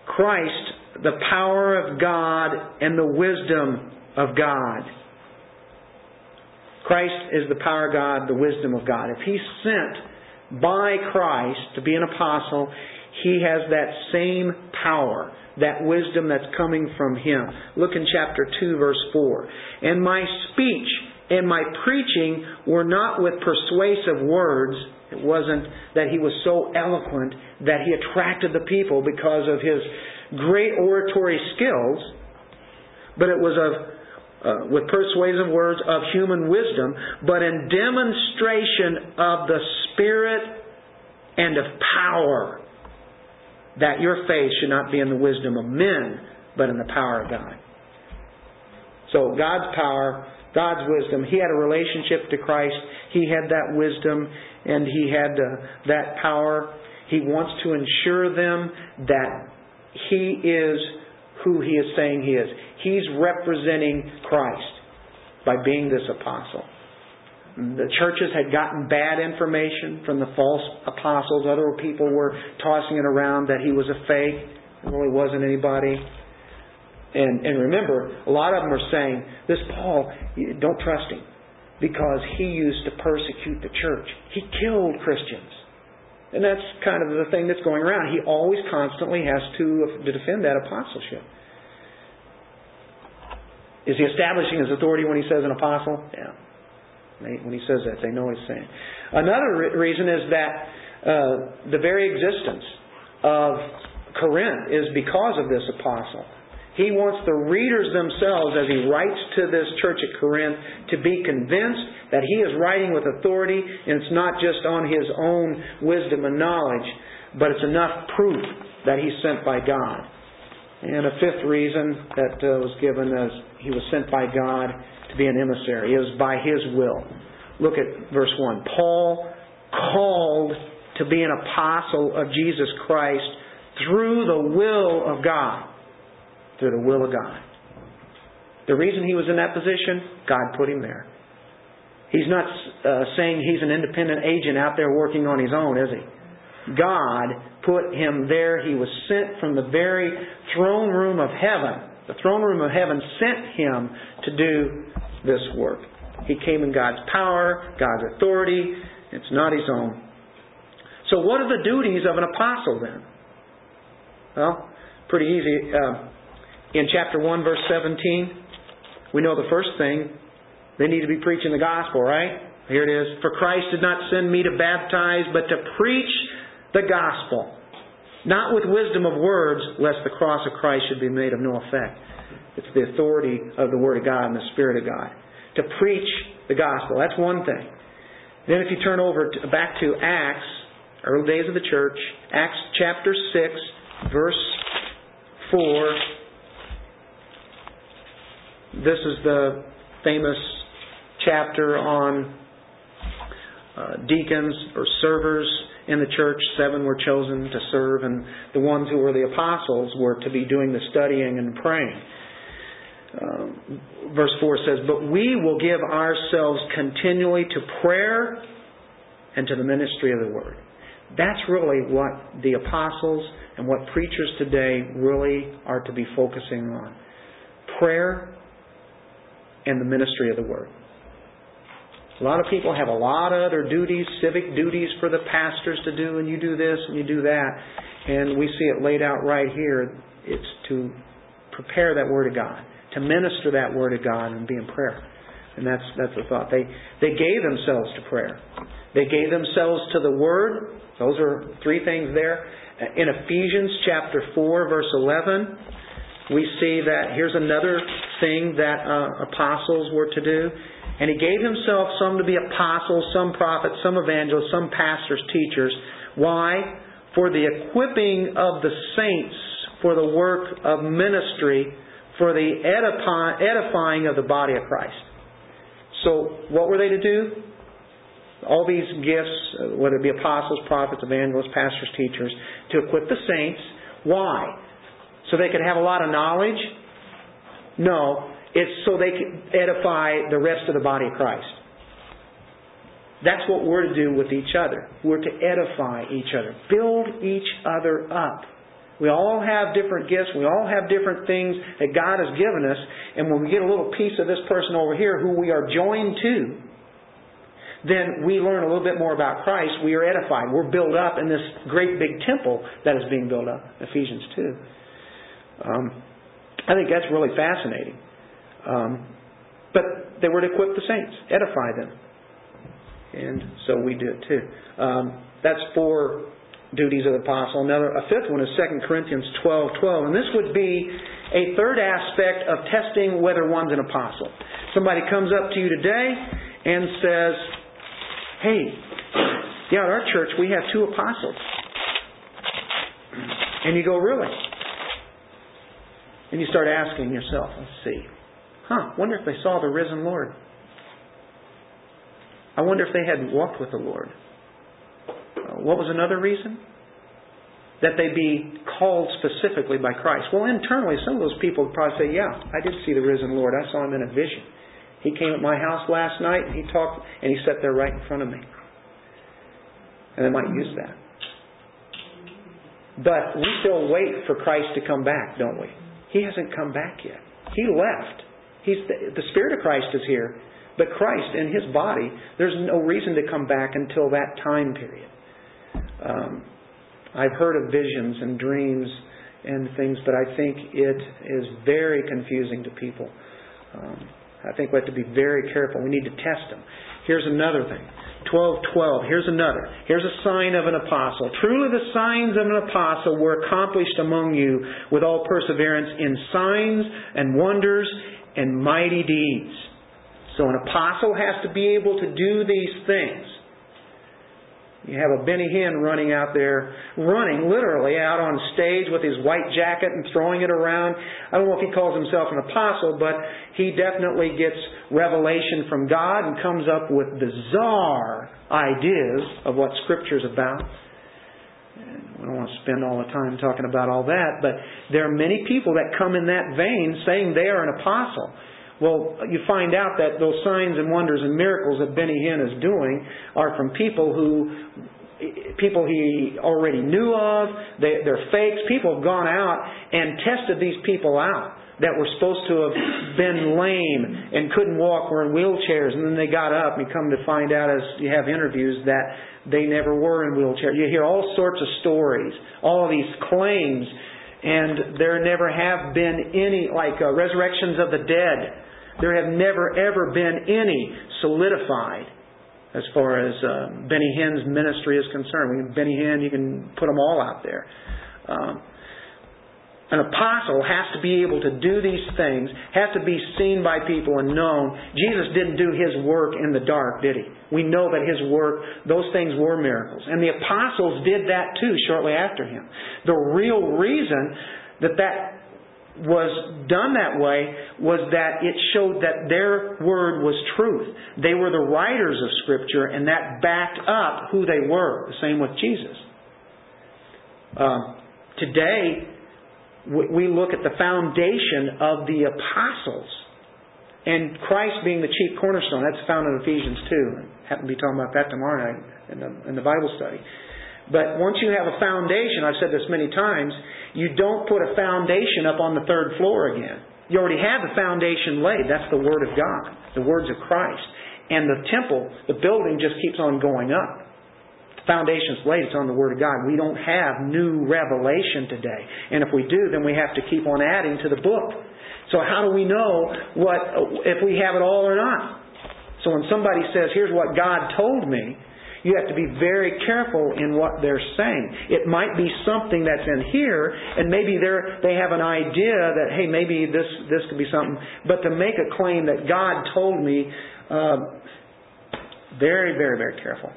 Christ, the power of God and the wisdom of God. Christ is the power of God, the wisdom of God. If He's sent by Christ to be an apostle, He has that same power, that wisdom that's coming from Him. Look in chapter 2, verse 4. And my speech and my preaching were not with persuasive words. It wasn't that he was so eloquent that he attracted the people because of his great oratory skills, but it was of uh, with persuasive words of human wisdom, but in demonstration of the Spirit and of power, that your faith should not be in the wisdom of men, but in the power of God. So God's power, God's wisdom, He had a relationship to Christ. He had that wisdom and He had uh, that power. He wants to ensure them that He is who He is saying He is. He's representing Christ by being this apostle. The churches had gotten bad information from the false apostles. Other people were tossing it around that he was a fake. Really wasn't anybody. And, and remember, a lot of them are saying, this Paul, don't trust him because he used to persecute the church. He killed Christians. And that's kind of the thing that's going around. He always constantly has to, to defend that apostleship. Is he establishing his authority when he says an apostle? Yeah. When he says that, they know what he's saying. Another reason is that uh, the very existence of Corinth is because of this apostle. He wants the readers themselves, as he writes to this church at Corinth, to be convinced that he is writing with authority and it's not just on his own wisdom and knowledge, but it's enough proof that he's sent by God. And a fifth reason that uh, was given is he was sent by God to be an emissary. It was by his will. Look at verse 1. Paul called to be an apostle of Jesus Christ through the will of God through the will of God. The reason he was in that position, God put him there. He's not uh, saying he's an independent agent out there working on his own, is he? God put him there. He was sent from the very throne room of heaven. The throne room of heaven sent him to do this work. He came in God's power, God's authority. It's not his own. So, what are the duties of an apostle then? Well, pretty easy. Uh, in chapter 1, verse 17, we know the first thing. They need to be preaching the gospel, right? Here it is. For Christ did not send me to baptize, but to preach the gospel. Not with wisdom of words, lest the cross of Christ should be made of no effect. It's the authority of the Word of God and the Spirit of God. To preach the gospel. That's one thing. Then if you turn over to, back to Acts, early days of the church, Acts chapter 6, verse 4 this is the famous chapter on uh, deacons or servers in the church. Seven were chosen to serve, and the ones who were the apostles were to be doing the studying and praying. Uh, verse 4 says, But we will give ourselves continually to prayer and to the ministry of the word. That's really what the apostles and what preachers today really are to be focusing on. Prayer and the ministry of the Word. A lot of people have a lot of other duties, civic duties for the pastors to do, and you do this and you do that. And we see it laid out right here. It's to prepare that Word of God, to minister that Word of God and be in prayer. And that's that's the thought. They they gave themselves to prayer. They gave themselves to the Word. Those are three things there. In Ephesians chapter four, verse eleven, we see that here's another thing that uh, apostles were to do. And he gave himself some to be apostles, some prophets, some evangelists, some pastors, teachers. Why? For the equipping of the saints for the work of ministry, for the edifying of the body of Christ. So, what were they to do? All these gifts, whether it be apostles, prophets, evangelists, pastors, teachers, to equip the saints. Why? so they could have a lot of knowledge? No, it's so they can edify the rest of the body of Christ. That's what we're to do with each other. We're to edify each other, build each other up. We all have different gifts. We all have different things that God has given us. And when we get a little piece of this person over here who we are joined to, then we learn a little bit more about Christ. We are edified. We're built up in this great big temple that is being built up. Ephesians 2. Um, I think that's really fascinating. Um, but they were to equip the saints, edify them. And so we do it too. Um, that's four duties of the apostle. Another, a fifth one is 2 Corinthians 12 12. And this would be a third aspect of testing whether one's an apostle. Somebody comes up to you today and says, Hey, yeah, at our church we have two apostles. And you go, Really? And you start asking yourself, let's see, huh, wonder if they saw the risen Lord. I wonder if they had walked with the Lord. Uh, what was another reason? That they be called specifically by Christ. Well, internally, some of those people would probably say, Yeah, I did see the risen Lord. I saw him in a vision. He came at my house last night and he talked and he sat there right in front of me. And they might use that. But we still wait for Christ to come back, don't we? He hasn't come back yet. He left. He's the, the Spirit of Christ is here, but Christ in His body, there's no reason to come back until that time period. Um, I've heard of visions and dreams and things, but I think it is very confusing to people. Um, I think we have to be very careful. We need to test them. Here's another thing. 12:12. Here's another. Here's a sign of an apostle. Truly the signs of an apostle were accomplished among you with all perseverance in signs and wonders and mighty deeds. So an apostle has to be able to do these things. You have a Benny Hinn running out there, running literally out on stage with his white jacket and throwing it around. I don't know if he calls himself an apostle, but he definitely gets revelation from God and comes up with bizarre ideas of what Scripture's about. We don't want to spend all the time talking about all that, but there are many people that come in that vein saying they are an apostle. Well, you find out that those signs and wonders and miracles that Benny Hinn is doing are from people who, people he already knew of. They, they're fakes. People have gone out and tested these people out that were supposed to have been lame and couldn't walk, were in wheelchairs, and then they got up and come to find out as you have interviews that they never were in wheelchairs. You hear all sorts of stories, all these claims, and there never have been any, like uh, resurrections of the dead there have never ever been any solidified as far as uh, Benny Hinn's ministry is concerned. Benny Hinn, you can put them all out there. Um, an apostle has to be able to do these things, has to be seen by people and known. Jesus didn't do his work in the dark, did he? We know that his work, those things were miracles. And the apostles did that too shortly after him. The real reason that that was done that way was that it showed that their word was truth. They were the writers of Scripture, and that backed up who they were. The same with Jesus. Uh, today, we look at the foundation of the apostles. And Christ being the chief cornerstone, that's found in Ephesians 2. I happen to be talking about that tomorrow night in the, in the Bible study. But once you have a foundation, I've said this many times, you don't put a foundation up on the third floor again. You already have the foundation laid. That's the Word of God, the words of Christ. And the temple, the building just keeps on going up. Foundation's laid, it's on the Word of God. We don't have new revelation today. And if we do, then we have to keep on adding to the book. So how do we know what if we have it all or not? So when somebody says, here's what God told me, you have to be very careful in what they're saying. It might be something that's in here, and maybe they have an idea that, hey, maybe this, this could be something. But to make a claim that God told me, uh, very, very, very careful.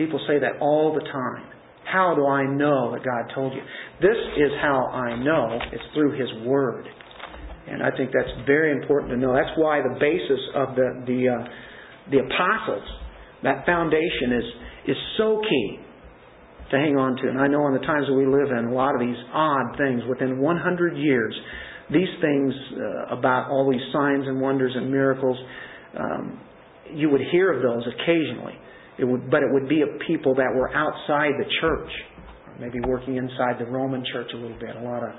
People say that all the time. How do I know that God told you? This is how I know. It's through His Word. And I think that's very important to know. That's why the basis of the, the, uh, the apostles that foundation is, is so key to hang on to. And I know in the times that we live in, a lot of these odd things, within 100 years, these things uh, about all these signs and wonders and miracles, um, you would hear of those occasionally. It would, but it would be of people that were outside the church, maybe working inside the Roman church a little bit. A lot of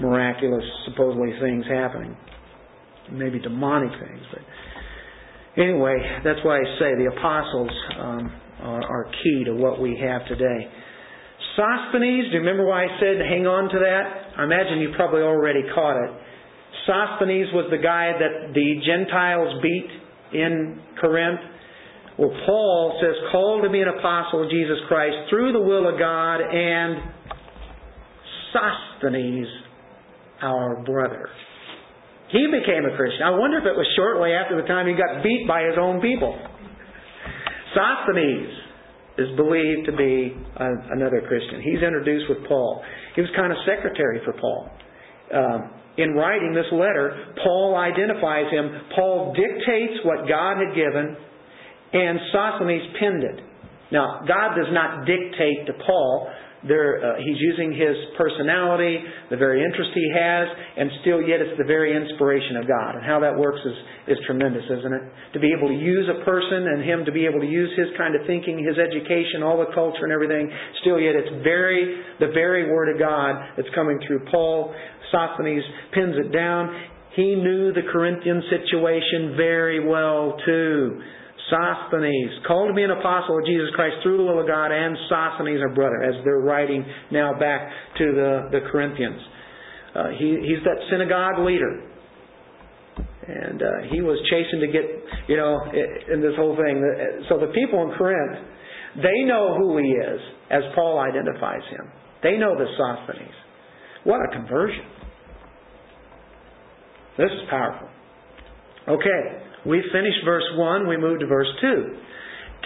miraculous, supposedly things happening, maybe demonic things. But Anyway, that's why I say the apostles um, are, are key to what we have today. Sosthenes, do you remember why I said hang on to that? I imagine you probably already caught it. Sosthenes was the guy that the Gentiles beat in Corinth. Well, Paul says, called to be an apostle of Jesus Christ through the will of God, and Sosthenes, our brother. He became a Christian. I wonder if it was shortly after the time he got beat by his own people. Sosthenes is believed to be a, another Christian. He's introduced with Paul. He was kind of secretary for Paul. Um, in writing this letter, Paul identifies him. Paul dictates what God had given, and Sosthenes penned it. Now, God does not dictate to Paul. uh, he's using his personality, the very interest he has, and still yet it's the very inspiration of God. And how that works is, is tremendous, isn't it? To be able to use a person and him to be able to use his kind of thinking, his education, all the culture and everything, still yet it's very, the very Word of God that's coming through Paul. Sosthenes pins it down. He knew the Corinthian situation very well too. Sosthenes, called to be an apostle of Jesus Christ through the will of God, and Sosthenes, our brother, as they're writing now back to the, the Corinthians. Uh, he, he's that synagogue leader. And uh, he was chasing to get, you know, in this whole thing. So the people in Corinth, they know who he is, as Paul identifies him. They know the Sosthenes. What a conversion. This is powerful. Okay. We finished verse 1, we move to verse 2.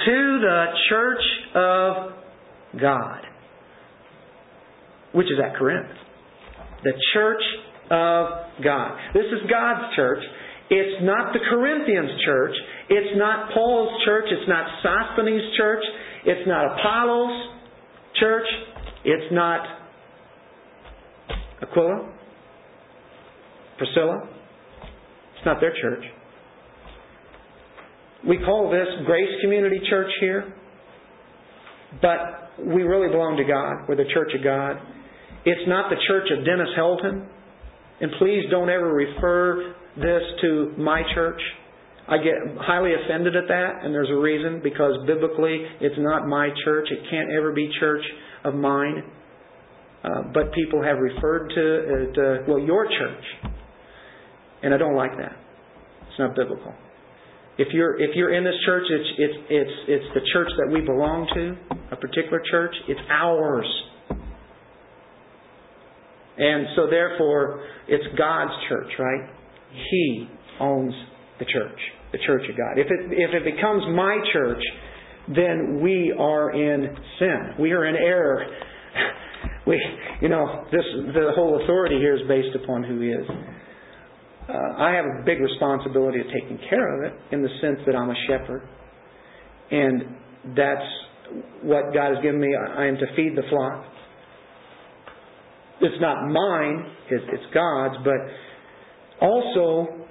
To the church of God, which is at Corinth. The church of God. This is God's church. It's not the Corinthians church. It's not Paul's church. It's not Sosthenes' church. It's not Apollos' church. It's not Aquila, Priscilla. It's not their church. We call this Grace Community Church here, but we really belong to God. We're the Church of God. It's not the Church of Dennis Helton. And please don't ever refer this to my church. I get highly offended at that, and there's a reason because biblically it's not my church. It can't ever be church of mine. Uh, but people have referred to it, uh, well, your church. And I don't like that. It's not biblical. If you're if you're in this church, it's it's it's it's the church that we belong to, a particular church. It's ours. And so therefore, it's God's church, right? He owns the church, the church of God. If it if it becomes my church, then we are in sin. We are in error. We, you know, this the whole authority here is based upon who He is uh, I have a big responsibility of taking care of it in the sense that I'm a shepherd. And that's what God has given me. I am to feed the flock. It's not mine, it's God's, but also,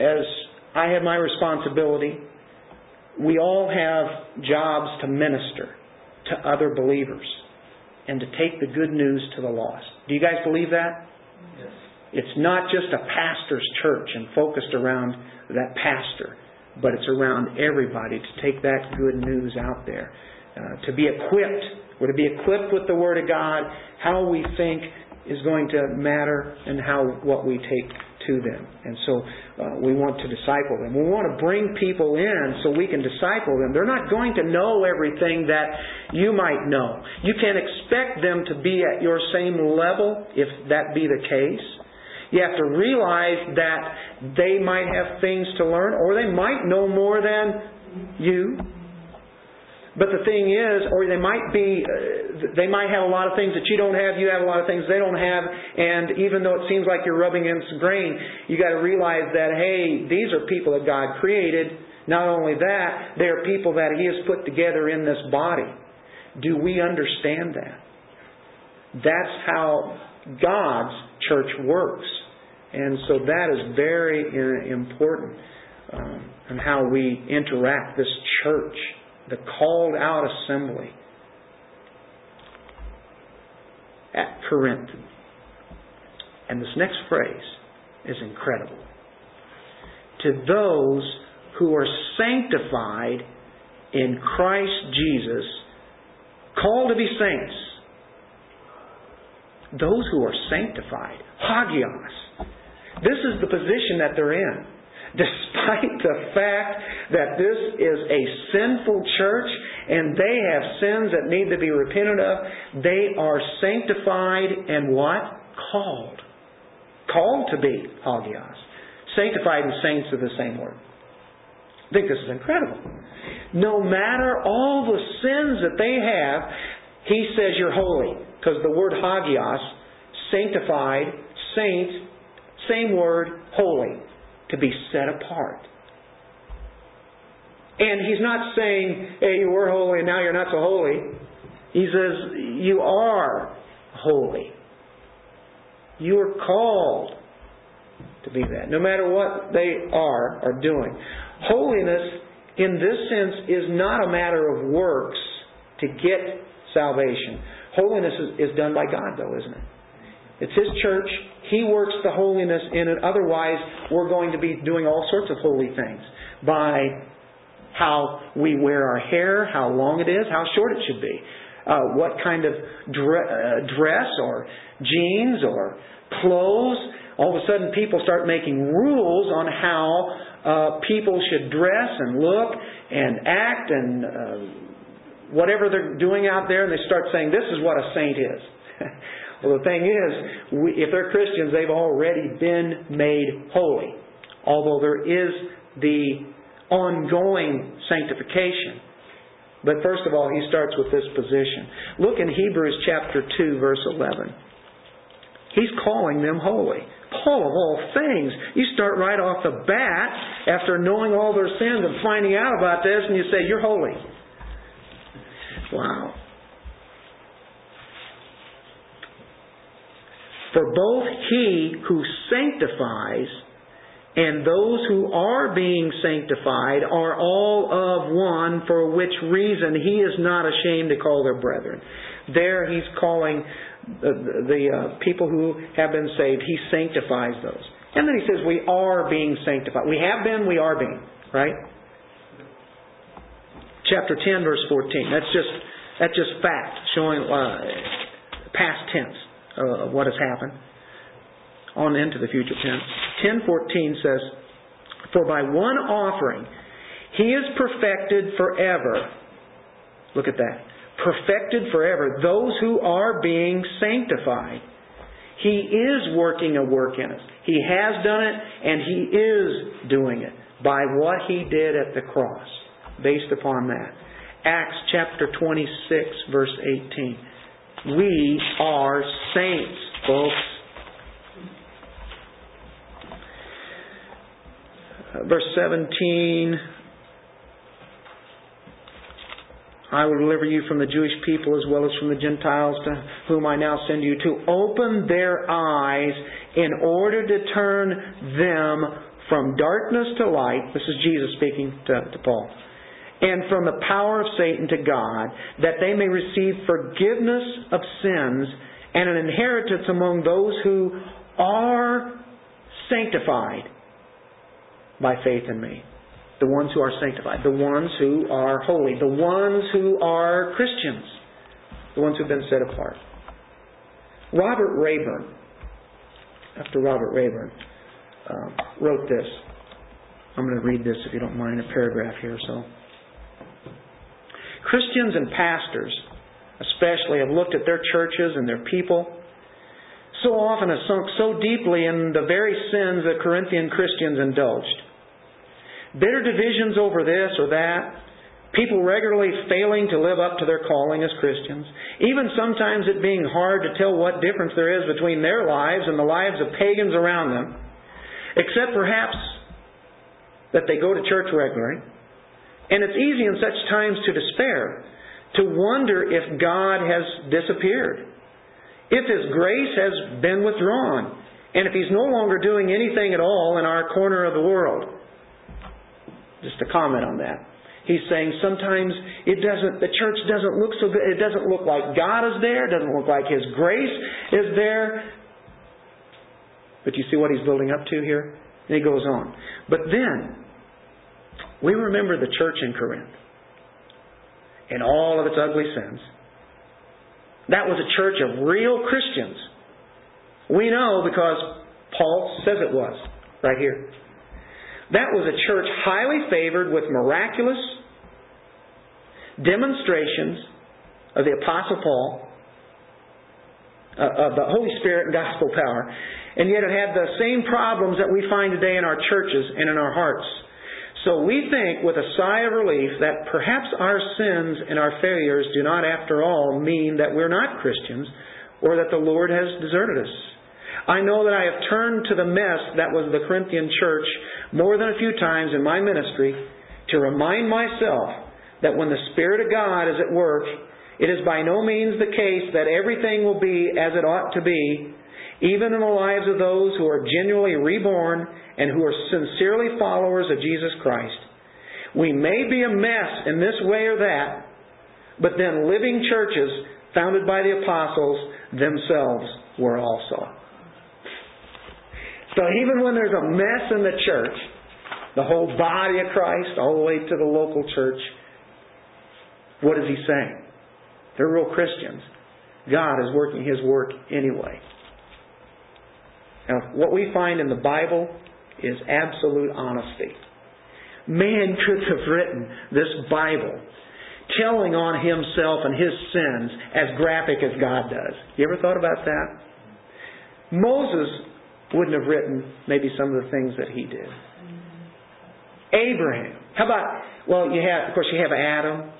as I have my responsibility, we all have jobs to minister to other believers and to take the good news to the lost. Do you guys believe that? Yes. It's not just a pastor's church and focused around that pastor, but it's around everybody to take that good news out there. Uh, to be equipped, we're to be equipped with the Word of God. How we think is going to matter, and how what we take to them. And so uh, we want to disciple them. We want to bring people in so we can disciple them. They're not going to know everything that you might know. You can't expect them to be at your same level if that be the case. You have to realize that they might have things to learn or they might know more than you. But the thing is, or they might be, uh, they might have a lot of things that you don't have, you have a lot of things they don't have, and even though it seems like you're rubbing against the grain, you got to realize that, hey, these are people that God created. Not only that, they are people that He has put together in this body. Do we understand that? That's how God's church works. And so that is very important um, in how we interact, this church, the called out assembly at Corinth. And this next phrase is incredible. To those who are sanctified in Christ Jesus, called to be saints, those who are sanctified, hagios. This is the position that they're in. Despite the fact that this is a sinful church and they have sins that need to be repented of, they are sanctified and what? Called. Called to be hagios. Sanctified and saints are the same word. I think this is incredible. No matter all the sins that they have, he says you're holy. Because the word hagios, sanctified, saint, same word, holy, to be set apart. And he's not saying, hey, you were holy and now you're not so holy. He says, You are holy. You are called to be that, no matter what they are or doing. Holiness, in this sense, is not a matter of works to get salvation. Holiness is, is done by God, though, isn't it? It's His church. He works the holiness in it. Otherwise, we're going to be doing all sorts of holy things by how we wear our hair, how long it is, how short it should be, uh, what kind of dre- uh, dress or jeans or clothes. All of a sudden, people start making rules on how uh, people should dress and look and act and uh, whatever they're doing out there, and they start saying, This is what a saint is. well, the thing is, we, if they're Christians, they've already been made holy. Although there is the ongoing sanctification. But first of all, he starts with this position. Look in Hebrews chapter 2, verse 11. He's calling them holy. Paul, of all things, you start right off the bat after knowing all their sins and finding out about this, and you say, You're holy. Wow. For both he who sanctifies and those who are being sanctified are all of one, for which reason he is not ashamed to call their brethren. There he's calling the, the uh, people who have been saved, he sanctifies those. And then he says, We are being sanctified. We have been, we are being, right? Chapter 10, verse 14. That's just, that's just fact, showing uh, past tense uh, of what has happened on into the future tense. 10:14 says, "For by one offering he is perfected forever." Look at that. Perfected forever those who are being sanctified. He is working a work in us. He has done it and he is doing it by what he did at the cross. Based upon that. Acts chapter 26 verse 18. We are saints, folks. verse 17 I will deliver you from the Jewish people as well as from the Gentiles to whom I now send you to open their eyes in order to turn them from darkness to light. This is Jesus speaking to, to Paul. And from the power of Satan to God, that they may receive forgiveness of sins and an inheritance among those who are sanctified by faith in me. The ones who are sanctified, the ones who are holy, the ones who are Christians, the ones who've been set apart. Robert Rayburn, after Robert Rayburn, uh, wrote this. I'm going to read this if you don't mind, a paragraph here. So, Christians and pastors, especially, have looked at their churches and their people so often have sunk so deeply in the very sins that Corinthian Christians indulged bitter divisions over this or that, people regularly failing to live up to their calling as Christians, even sometimes it being hard to tell what difference there is between their lives and the lives of pagans around them, except perhaps that they go to church regularly. And it's easy in such times to despair, to wonder if God has disappeared, if His grace has been withdrawn, and if He's no longer doing anything at all in our corner of the world. Just to comment on that. He's saying sometimes it doesn't, the church doesn't look so good. It doesn't look like God is there. It doesn't look like His grace is there. But you see what he's building up to here? And he goes on. But then, we remember the church in Corinth in all of its ugly sins. That was a church of real Christians. We know because Paul says it was right here. That was a church highly favored with miraculous demonstrations of the Apostle Paul, uh, of the Holy Spirit and gospel power, and yet it had the same problems that we find today in our churches and in our hearts. So we think with a sigh of relief that perhaps our sins and our failures do not, after all, mean that we're not Christians or that the Lord has deserted us. I know that I have turned to the mess that was the Corinthian church more than a few times in my ministry to remind myself that when the Spirit of God is at work, It is by no means the case that everything will be as it ought to be, even in the lives of those who are genuinely reborn and who are sincerely followers of Jesus Christ. We may be a mess in this way or that, but then living churches founded by the apostles themselves were also. So even when there's a mess in the church, the whole body of Christ, all the way to the local church, what is he saying? They're real Christians. God is working his work anyway. Now, what we find in the Bible is absolute honesty. Man could have written this Bible telling on himself and his sins as graphic as God does. You ever thought about that? Moses wouldn't have written maybe some of the things that he did. Abraham. How about well you have of course you have Adam,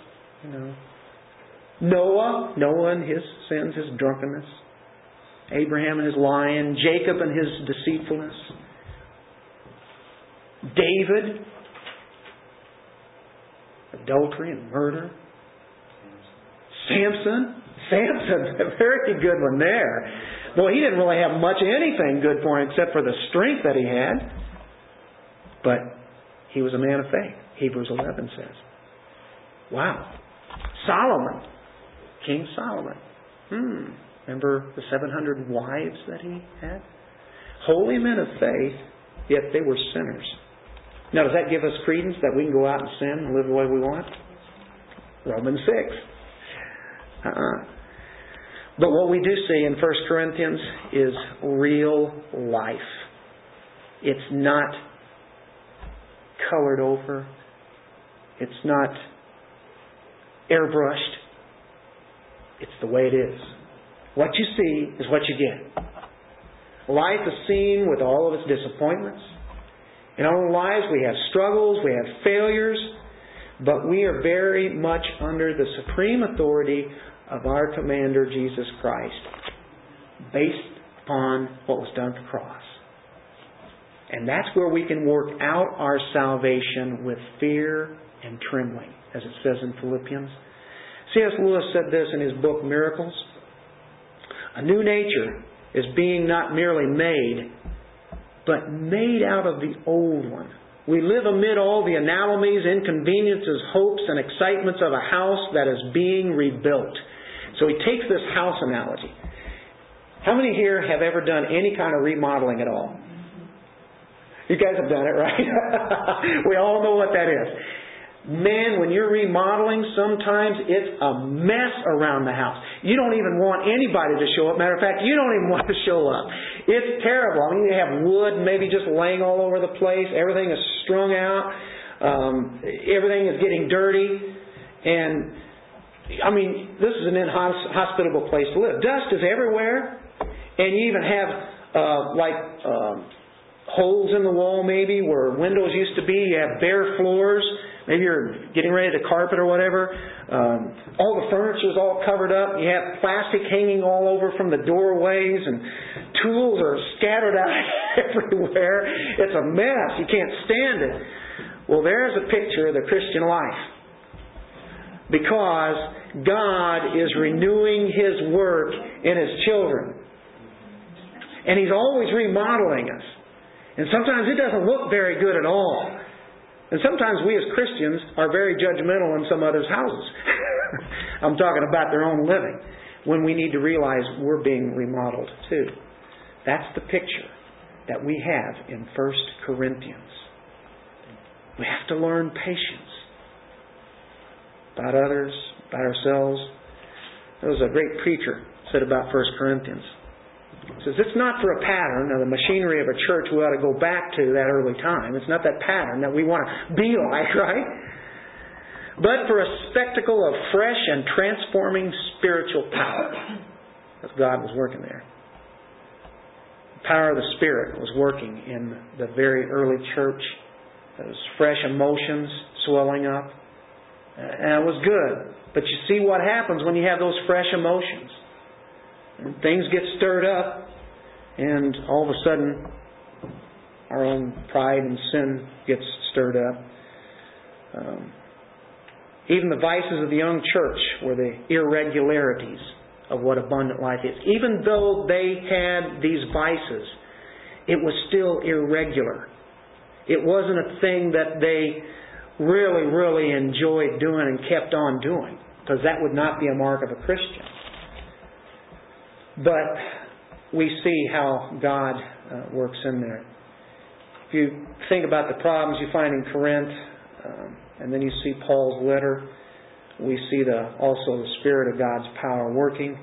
you know. Noah, Noah and his sins, his drunkenness. Abraham and his lying, Jacob and his deceitfulness. David, adultery and murder. Samson, Samson, a very good one there. Boy, he didn't really have much anything good for him except for the strength that he had. But he was a man of faith. Hebrews 11 says. Wow. Solomon, King Solomon. Hmm. Remember the 700 wives that he had? Holy men of faith, yet they were sinners. Now, does that give us credence that we can go out and sin and live the way we want? Romans 6. Uh-uh. But what we do see in 1 Corinthians is real life. It's not colored over. It's not airbrushed. It's the way it is. What you see is what you get. Life is seen with all of its disappointments. In our own lives, we have struggles, we have failures, but we are very much under the supreme authority of our commander, Jesus Christ, based upon what was done at the cross. And that's where we can work out our salvation with fear and trembling, as it says in Philippians. C.S. Lewis said this in his book Miracles. A new nature is being not merely made, but made out of the old one. We live amid all the anomalies, inconveniences, hopes, and excitements of a house that is being rebuilt. So he takes this house analogy. How many here have ever done any kind of remodeling at all? You guys have done it, right? we all know what that is. Man, when you're remodeling, sometimes it's a mess around the house. You don't even want anybody to show up. Matter of fact, you don't even want to show up. It's terrible. I mean, you have wood maybe just laying all over the place. Everything is strung out. Um, everything is getting dirty. And, I mean, this is an inhospitable place to live. Dust is everywhere. And you even have, uh, like, um, holes in the wall maybe where windows used to be. You have bare floors. Maybe you're getting ready to carpet or whatever. Um, all the furniture is all covered up. You have plastic hanging all over from the doorways, and tools are scattered out everywhere. It's a mess. You can't stand it. Well, there's a picture of the Christian life. Because God is renewing His work in His children. And He's always remodeling us. And sometimes it doesn't look very good at all. And sometimes we as Christians are very judgmental in some others' houses. I'm talking about their own living. When we need to realize we're being remodeled too. That's the picture that we have in 1 Corinthians. We have to learn patience about others, about ourselves. There was a great preacher said about 1 Corinthians. Says it's not for a pattern of the machinery of a church we ought to go back to that early time. It's not that pattern that we want to be like, right? But for a spectacle of fresh and transforming spiritual power. As God was working there. The power of the Spirit was working in the very early church. Those fresh emotions swelling up. And it was good. But you see what happens when you have those fresh emotions. And things get stirred up, and all of a sudden, our own pride and sin gets stirred up. Um, Even the vices of the young church were the irregularities of what abundant life is. Even though they had these vices, it was still irregular. It wasn't a thing that they really, really enjoyed doing and kept on doing, because that would not be a mark of a Christian. But we see how God uh, works in there. If you think about the problems you find in Corinth, um, and then you see Paul's letter, we see the also the Spirit of God's power working.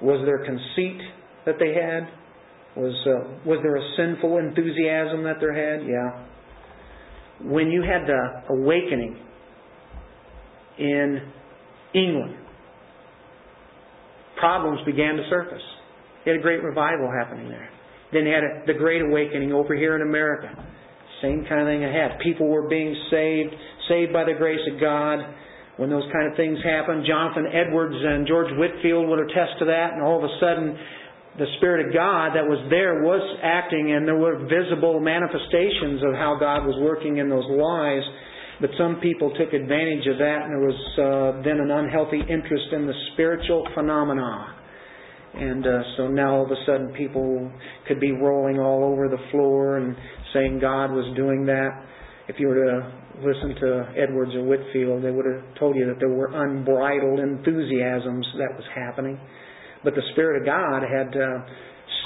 Was there conceit that they had? Was uh, was there a sinful enthusiasm that they had? Yeah. When you had the awakening in England, problems began to surface. You had a great revival happening there. Then you had a, the Great Awakening over here in America. Same kind of thing ahead. People were being saved, saved by the grace of God. When those kind of things happen, Jonathan Edwards and George Whitefield would attest to that, and all of a sudden, the Spirit of God that was there was acting, and there were visible manifestations of how God was working in those lives. But some people took advantage of that, and there was uh, then an unhealthy interest in the spiritual phenomena. And uh, so now all of a sudden people could be rolling all over the floor and saying God was doing that. If you were to listen to Edwards or Whitefield, they would have told you that there were unbridled enthusiasms that was happening. But the Spirit of God had uh,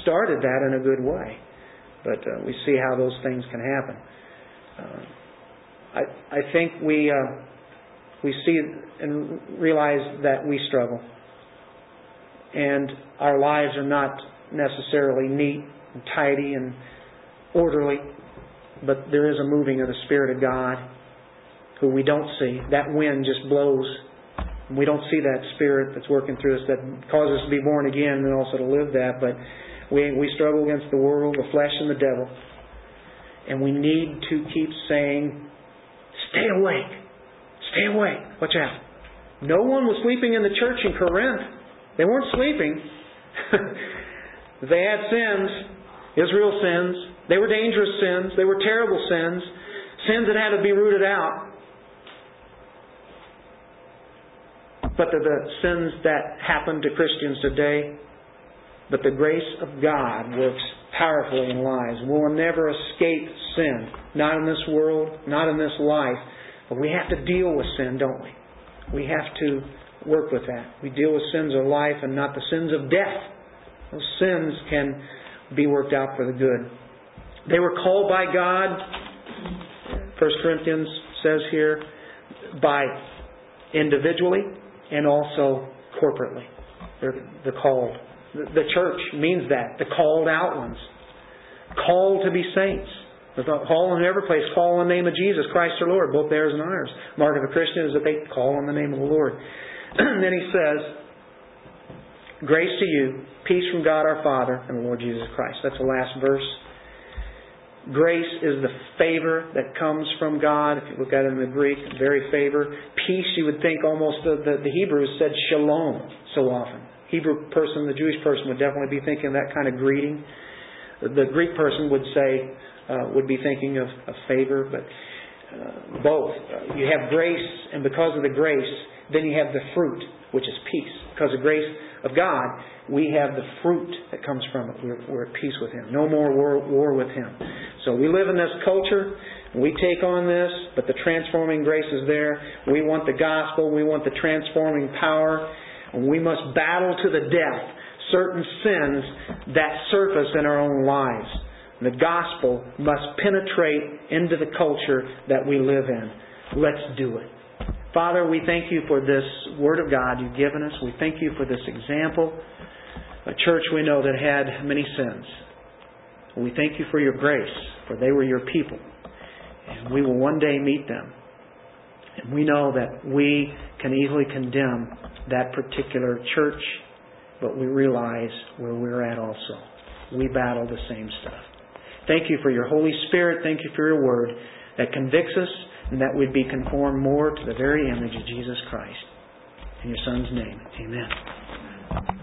started that in a good way. But uh, we see how those things can happen. Uh, I, I think we uh, we see and realize that we struggle, and our lives are not necessarily neat and tidy and orderly, but there is a moving of the Spirit of God, who we don't see. That wind just blows. We don't see that Spirit that's working through us that causes us to be born again and also to live that. But we we struggle against the world, the flesh, and the devil, and we need to keep saying Stay awake. Stay awake. Watch out. No one was sleeping in the church in Corinth. They weren't sleeping. they had sins, Israel sins. They were dangerous sins. They were terrible sins. Sins that had to be rooted out. But they're the sins that happen to Christians today. But the grace of God works powerfully in lives. We'll never escape sin. Not in this world, not in this life. But we have to deal with sin, don't we? We have to work with that. We deal with sins of life and not the sins of death. Those sins can be worked out for the good. They were called by God, 1 Corinthians says here, by individually and also corporately. They're, they're called. The church means that. The called out ones. Called to be saints. Call in every place, call on the name of Jesus Christ our Lord, both theirs and ours. Mark of a Christian is that they call on the name of the Lord. and then he says, Grace to you, peace from God our Father and the Lord Jesus Christ. That's the last verse. Grace is the favor that comes from God. If you look at it in the Greek, very favor. Peace, you would think almost the, the, the Hebrews said shalom so often. Hebrew person, the Jewish person would definitely be thinking that kind of greeting. The Greek person would say, uh, would be thinking of, of favor, but uh, both. You have grace, and because of the grace, then you have the fruit, which is peace. Because of grace of God, we have the fruit that comes from it. We're, we're at peace with Him. No more war, war with Him. So we live in this culture. We take on this, but the transforming grace is there. We want the gospel. We want the transforming power. We must battle to the death certain sins that surface in our own lives. The gospel must penetrate into the culture that we live in. Let's do it. Father, we thank you for this Word of God you've given us. We thank you for this example. A church we know that had many sins. We thank you for your grace, for they were your people. And we will one day meet them. We know that we can easily condemn that particular church, but we realize where we're at also. We battle the same stuff. Thank you for your Holy Spirit. Thank you for your word that convicts us and that we'd be conformed more to the very image of Jesus Christ. In your Son's name, amen.